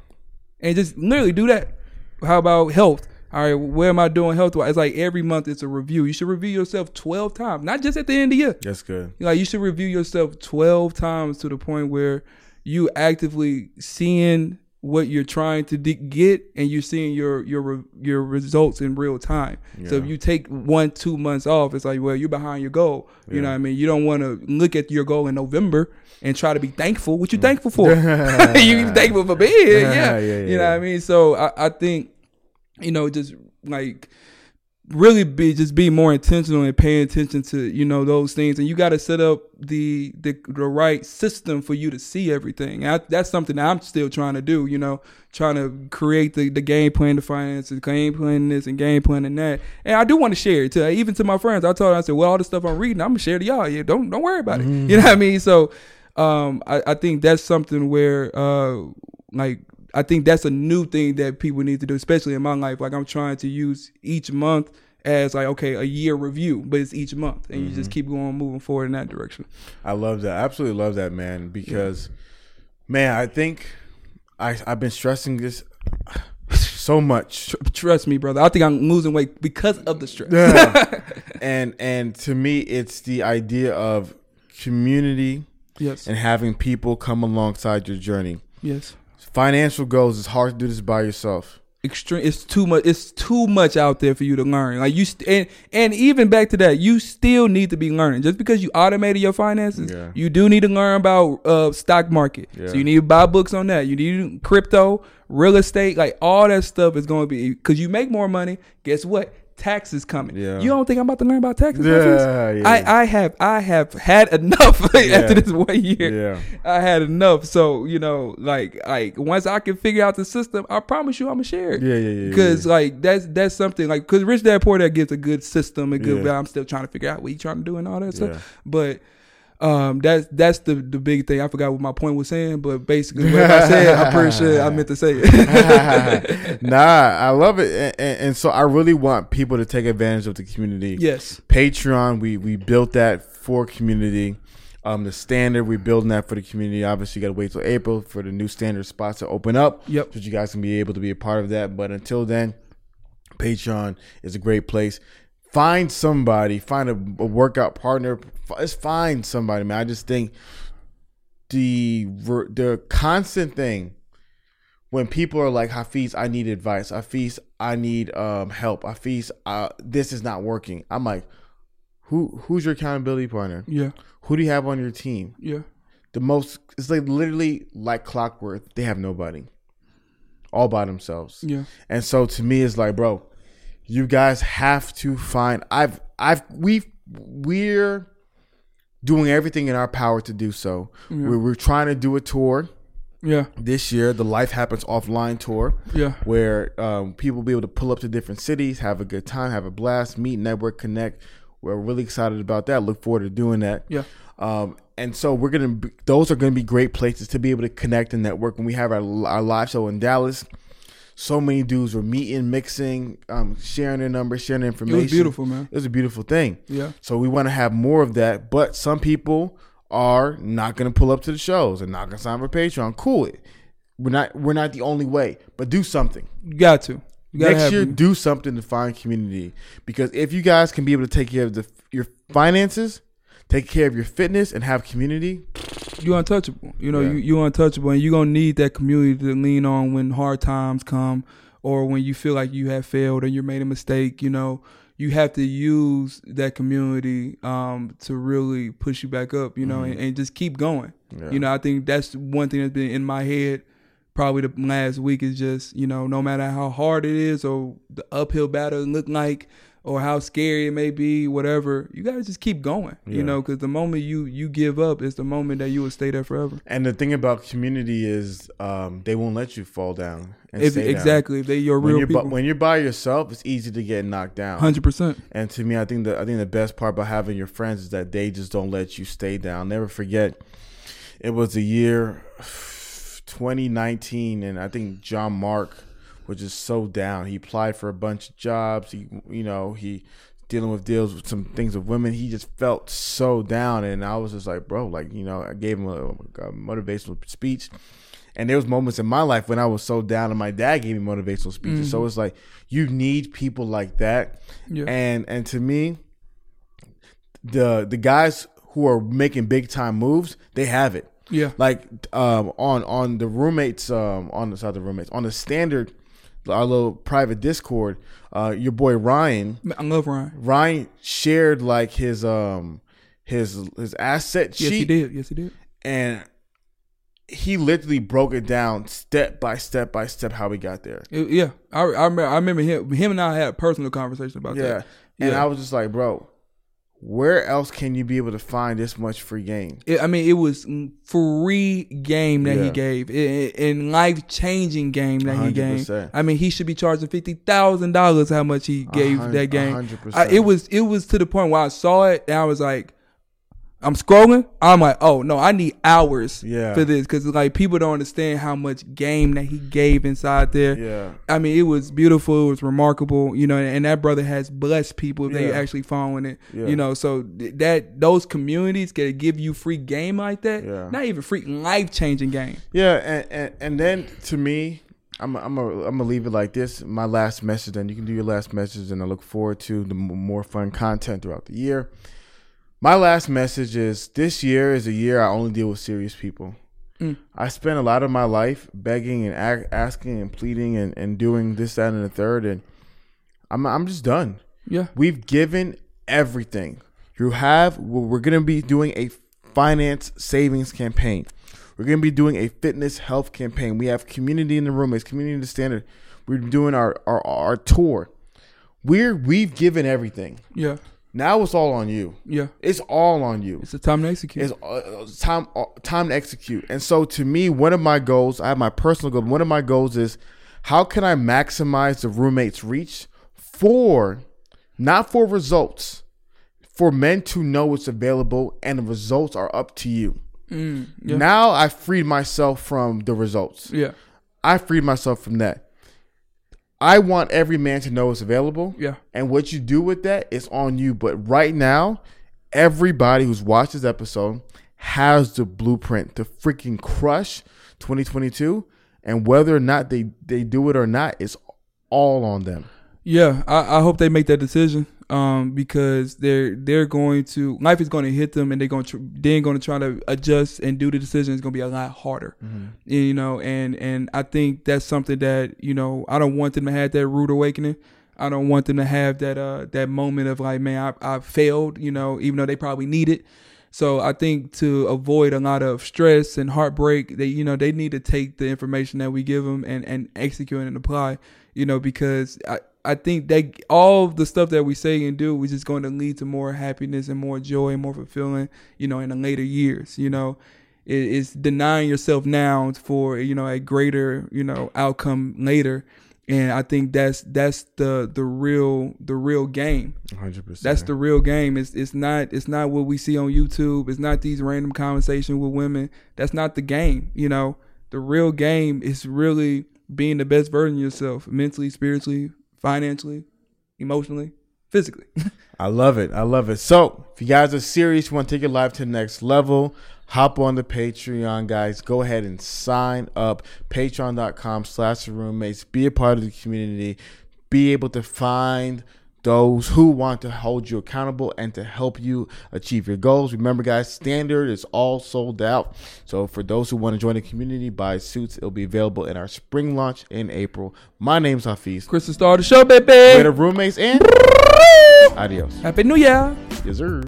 Speaker 2: And just literally do that. How about health? All right, where am I doing health wise? It's like every month it's a review. You should review yourself twelve times, not just at the end of the year.
Speaker 1: That's good.
Speaker 2: Like you should review yourself twelve times to the point where you actively seeing what you're trying to de- get, and you're seeing your your re- your results in real time. So if you take one two months off, it's like well you're behind your goal. You know what I mean? You don't want to look at your goal in November and try to be thankful. What you mm. thankful for? you thankful for being here? Yeah,
Speaker 1: Yeah, yeah,
Speaker 2: You know what I mean? So I, I think you know just like really be just be more intentional and pay attention to you know those things. And you got to set up the, the the right system for you to see everything. I, that's something that i'm still trying to do you know trying to create the, the game plan to finance the game plan this and game plan and that. And i do want to share it to even to my friends. I told them i said well all the stuff i'm reading i'm gonna share to y'all. Yeah don't don't worry about it.
Speaker 1: Mm-hmm.
Speaker 2: you know what i mean? So um i, I think that's something where uh like I think that's a new thing that people need to do, especially in my life. Like I'm trying to use each month as like okay a year review, but it's each month, and you just mm-hmm. keep going moving forward in that direction.
Speaker 1: I love that. I absolutely love that, man. Because, man, I think I I've been stressing this so much.
Speaker 2: Trust me, brother. I think I'm losing weight because of the stress.
Speaker 1: Yeah. and and to me, it's the idea of community
Speaker 2: yes,
Speaker 1: and having people come alongside your journey.
Speaker 2: yes.
Speaker 1: Financial goals it's hard to do this by yourself.
Speaker 2: Extreme. It's too much. It's too much out there for you to learn. Like you, st- and and even back to that, you still need to be learning. Just because you automated your finances,
Speaker 1: Yeah.
Speaker 2: you do need to learn about uh stock market.
Speaker 1: Yeah.
Speaker 2: So you need to buy books on that. You need crypto, real estate, like all that stuff is going to be because you make more money. Guess what? Taxes coming.
Speaker 1: Yeah.
Speaker 2: You don't think I'm about to learn about taxes?
Speaker 1: Yeah, yeah.
Speaker 2: I I have I have had enough after this one year.
Speaker 1: Yeah.
Speaker 2: I had enough. So you know, like, like once I can figure out the system, I promise you, I'm gonna share it.
Speaker 1: Yeah, yeah, yeah,
Speaker 2: Because like that's that's something like because Rich Dad Poor Dad gives a good system, a good. I'm still trying to figure out what he's trying to do and all that stuff. But um, that's that's the the big thing. I forgot what my point was saying, but basically what I said, I'm pretty sure I meant to say it.
Speaker 1: nah, I love it, and, and, and so I really want people to take advantage of the community.
Speaker 2: yes.
Speaker 1: Patreon, we we built that for community. Um, the standard, we're building that for the community. Obviously, you got to wait till April for the new standard spots to open up.
Speaker 2: Yep.
Speaker 1: So you guys can be able to be a part of that. But until then, Patreon is a great place. Find somebody, find a, a workout partner. Just find somebody, man. I just think the the constant thing when people are like Hafeez, I need advice. Hafeez, I need um help. Hafeez, uh, this is not working. I'm like, who who's your accountability partner?
Speaker 2: Yeah.
Speaker 1: Who do you have on your team?
Speaker 2: Yeah.
Speaker 1: The most it's like literally like clockwork. They have nobody, all by themselves.
Speaker 2: Yeah.
Speaker 1: And so to me, it's like, bro, you guys have to find. I've I've we've we're doing everything in our power to do so. We're, we're trying to do a tour
Speaker 2: Yeah.
Speaker 1: this year, the Life Happens Offline tour,
Speaker 2: Yeah.
Speaker 1: where um, people will be able to pull up to different cities, have a good time, have a blast, meet, network, connect. We're really excited about that. Look forward to doing that.
Speaker 2: Yeah.
Speaker 1: Um, and so we're gonna. Be, those are gonna be great places to be able to connect and network. When we have our, our live show in Dallas, so many dudes were meeting, mixing, um, sharing their numbers, sharing their
Speaker 2: It
Speaker 1: information.
Speaker 2: was beautiful, man.
Speaker 1: It was a beautiful thing.
Speaker 2: Yeah.
Speaker 1: So we want to have more of that. But some people are not going to pull up to the shows and not going to sign for Patreon. Cool. It. We're not. We're not the only way. But do something
Speaker 2: You got to. You
Speaker 1: next year. Do something to find community because if you guys can be able to take care of the your finances, take care of your fitness, and have community.
Speaker 2: you're untouchable. You know,
Speaker 1: Yeah.
Speaker 2: you you untouchable, and you're gonna need that community to lean on when hard times come, or when you feel like you have failed or you made a mistake. You know, you have to use that community um, to really push you back up. You know, and, and just keep going.
Speaker 1: Yeah.
Speaker 2: You know, I think that's one thing that's been in my head. Probably the last week is just you know, no matter how hard it is or the uphill battle look like, or how scary it may be, whatever, you gotta just keep going.
Speaker 1: Yeah.
Speaker 2: You know, because the moment you you give up is the moment that you will stay there forever.
Speaker 1: And the thing about community is, um, they won't let you fall down. And
Speaker 2: If,
Speaker 1: stay down.
Speaker 2: exactly, if they your
Speaker 1: When
Speaker 2: real
Speaker 1: you're
Speaker 2: people,
Speaker 1: when you're by yourself, it's easy to get knocked down.
Speaker 2: hundred percent.
Speaker 1: And to me, I think that I think the best part about having your friends is that they just don't let you stay down. Never forget, it was the year 2019, and I think John Mark was just so down. He applied for a bunch of jobs. He, you know, he dealing with deals with some things with women. He just felt so down, and I was just like, bro, like you know, I gave him a, a motivational speech. And there was moments in my life when I was so down, and my dad gave me motivational speeches. So it's like you need people like that.
Speaker 2: Yeah.
Speaker 1: And and to me, the the guys who are making big time moves, they have it.
Speaker 2: Yeah,
Speaker 1: Like um, on on the roommates, um, on the side of the roommates, on the standard, our little private Discord, uh, your boy Ryan,
Speaker 2: I love Ryan.
Speaker 1: Ryan shared like his um his his asset sheet.
Speaker 2: Yes, he did. Yes, he did.
Speaker 1: and he literally broke it down step by step by step how we got there.
Speaker 2: Yeah, I, I remember. I remember him. Him and I had a personal conversation about
Speaker 1: Yeah.
Speaker 2: that.
Speaker 1: And
Speaker 2: Yeah.
Speaker 1: I was just like, bro, where else can you be able to find this much free game?
Speaker 2: It, I mean, it was free game that
Speaker 1: Yeah.
Speaker 2: he gave, and life changing game that he gave. I mean, he should be charging fifty thousand dollars. How much he gave that game? I, it was it was to the point where I saw it and I was like, I'm scrolling. I'm like, oh no, I need hours
Speaker 1: Yeah.
Speaker 2: for this because like people don't understand how much game that he gave inside there.
Speaker 1: Yeah.
Speaker 2: I mean, it was beautiful. It was remarkable, you know, and that brother has blessed people if they actually following it,
Speaker 1: Yeah.
Speaker 2: you know. So th- that those communities can give you free game like that,
Speaker 1: Yeah.
Speaker 2: not even free life changing game.
Speaker 1: Yeah, and, and and then to me, I'm I'm a, I'm gonna leave it like this. My last message, and you can do your last message, and I look forward to the more fun content throughout the year. My last message is: this year is a year I only deal with serious people.
Speaker 2: Mm.
Speaker 1: I spent a lot of my life begging and a- asking and pleading and, and doing this, that, and the third, and I'm I'm just done.
Speaker 2: Yeah,
Speaker 1: We've given everything. You have. We're going to be doing a finance savings campaign. We're going to be doing a fitness health campaign. We have community in the room. It's community in the standard. We're doing our our, our tour. We're we've given everything.
Speaker 2: yeah,
Speaker 1: Now it's all on you.
Speaker 2: yeah.
Speaker 1: It's all on you.
Speaker 2: It's a time to execute.
Speaker 1: It's uh, time uh, time to execute. And so to me, one of my goals, I have my personal goal. One of my goals is how can I maximize the roommate's reach for not for results, for men to know what's available and the results are up to you.
Speaker 2: Mm, yeah,
Speaker 1: Now I freed myself from the results.
Speaker 2: yeah,
Speaker 1: I freed myself from that. I want every man to know it's available.
Speaker 2: yeah.
Speaker 1: And what you do with that is on you. But right now, everybody who's watched this episode has the blueprint to freaking crush 2022. And whether or not they, they do it or not, it's all on them.
Speaker 2: Yeah, I, I hope they make that decision. Um, because they're they're going to life is going to hit them, and they're going to they're going to try to adjust and do the decision. It's going to be a lot harder, you know. And and I think that's something that you know I don't want them to have that rude awakening. I don't want them to have that uh that moment of like, man, I I failed, you know, even though they probably need it. So I think to avoid a lot of stress and heartbreak, they you know they need to take the information that we give them and and execute and apply, you know, because I I think that all the stuff that we say and do is just going to lead to more happiness and more joy and more fulfilling, you know, in the later years. You know, it, it's denying yourself now for you know a greater you know outcome later, and I think that's that's the the real the real game.
Speaker 1: 100%.
Speaker 2: That's the real game. It's it's not it's not what we see on YouTube. It's not these random conversations with women. That's not the game. You know, the real game is really being the best version of yourself, mentally, spiritually, financially, emotionally, physically.
Speaker 1: I love it. I love it. So, if you guys are serious, you want to take your life to the next level, hop on the Patreon, guys. Go ahead and sign up. Patreon.com slash roommates. Be a part of the community. Be able to find those who want to hold you accountable and to help you achieve your goals. Remember, guys, standard is all sold out. So, for those who want to join the community, buy suits. It'll be available in our spring launch in April. My name's Hafeez.
Speaker 2: Crystal Star of the show,
Speaker 1: We're
Speaker 2: baby.
Speaker 1: the roommates and adios.
Speaker 2: Happy New Year.
Speaker 1: Yes, sir.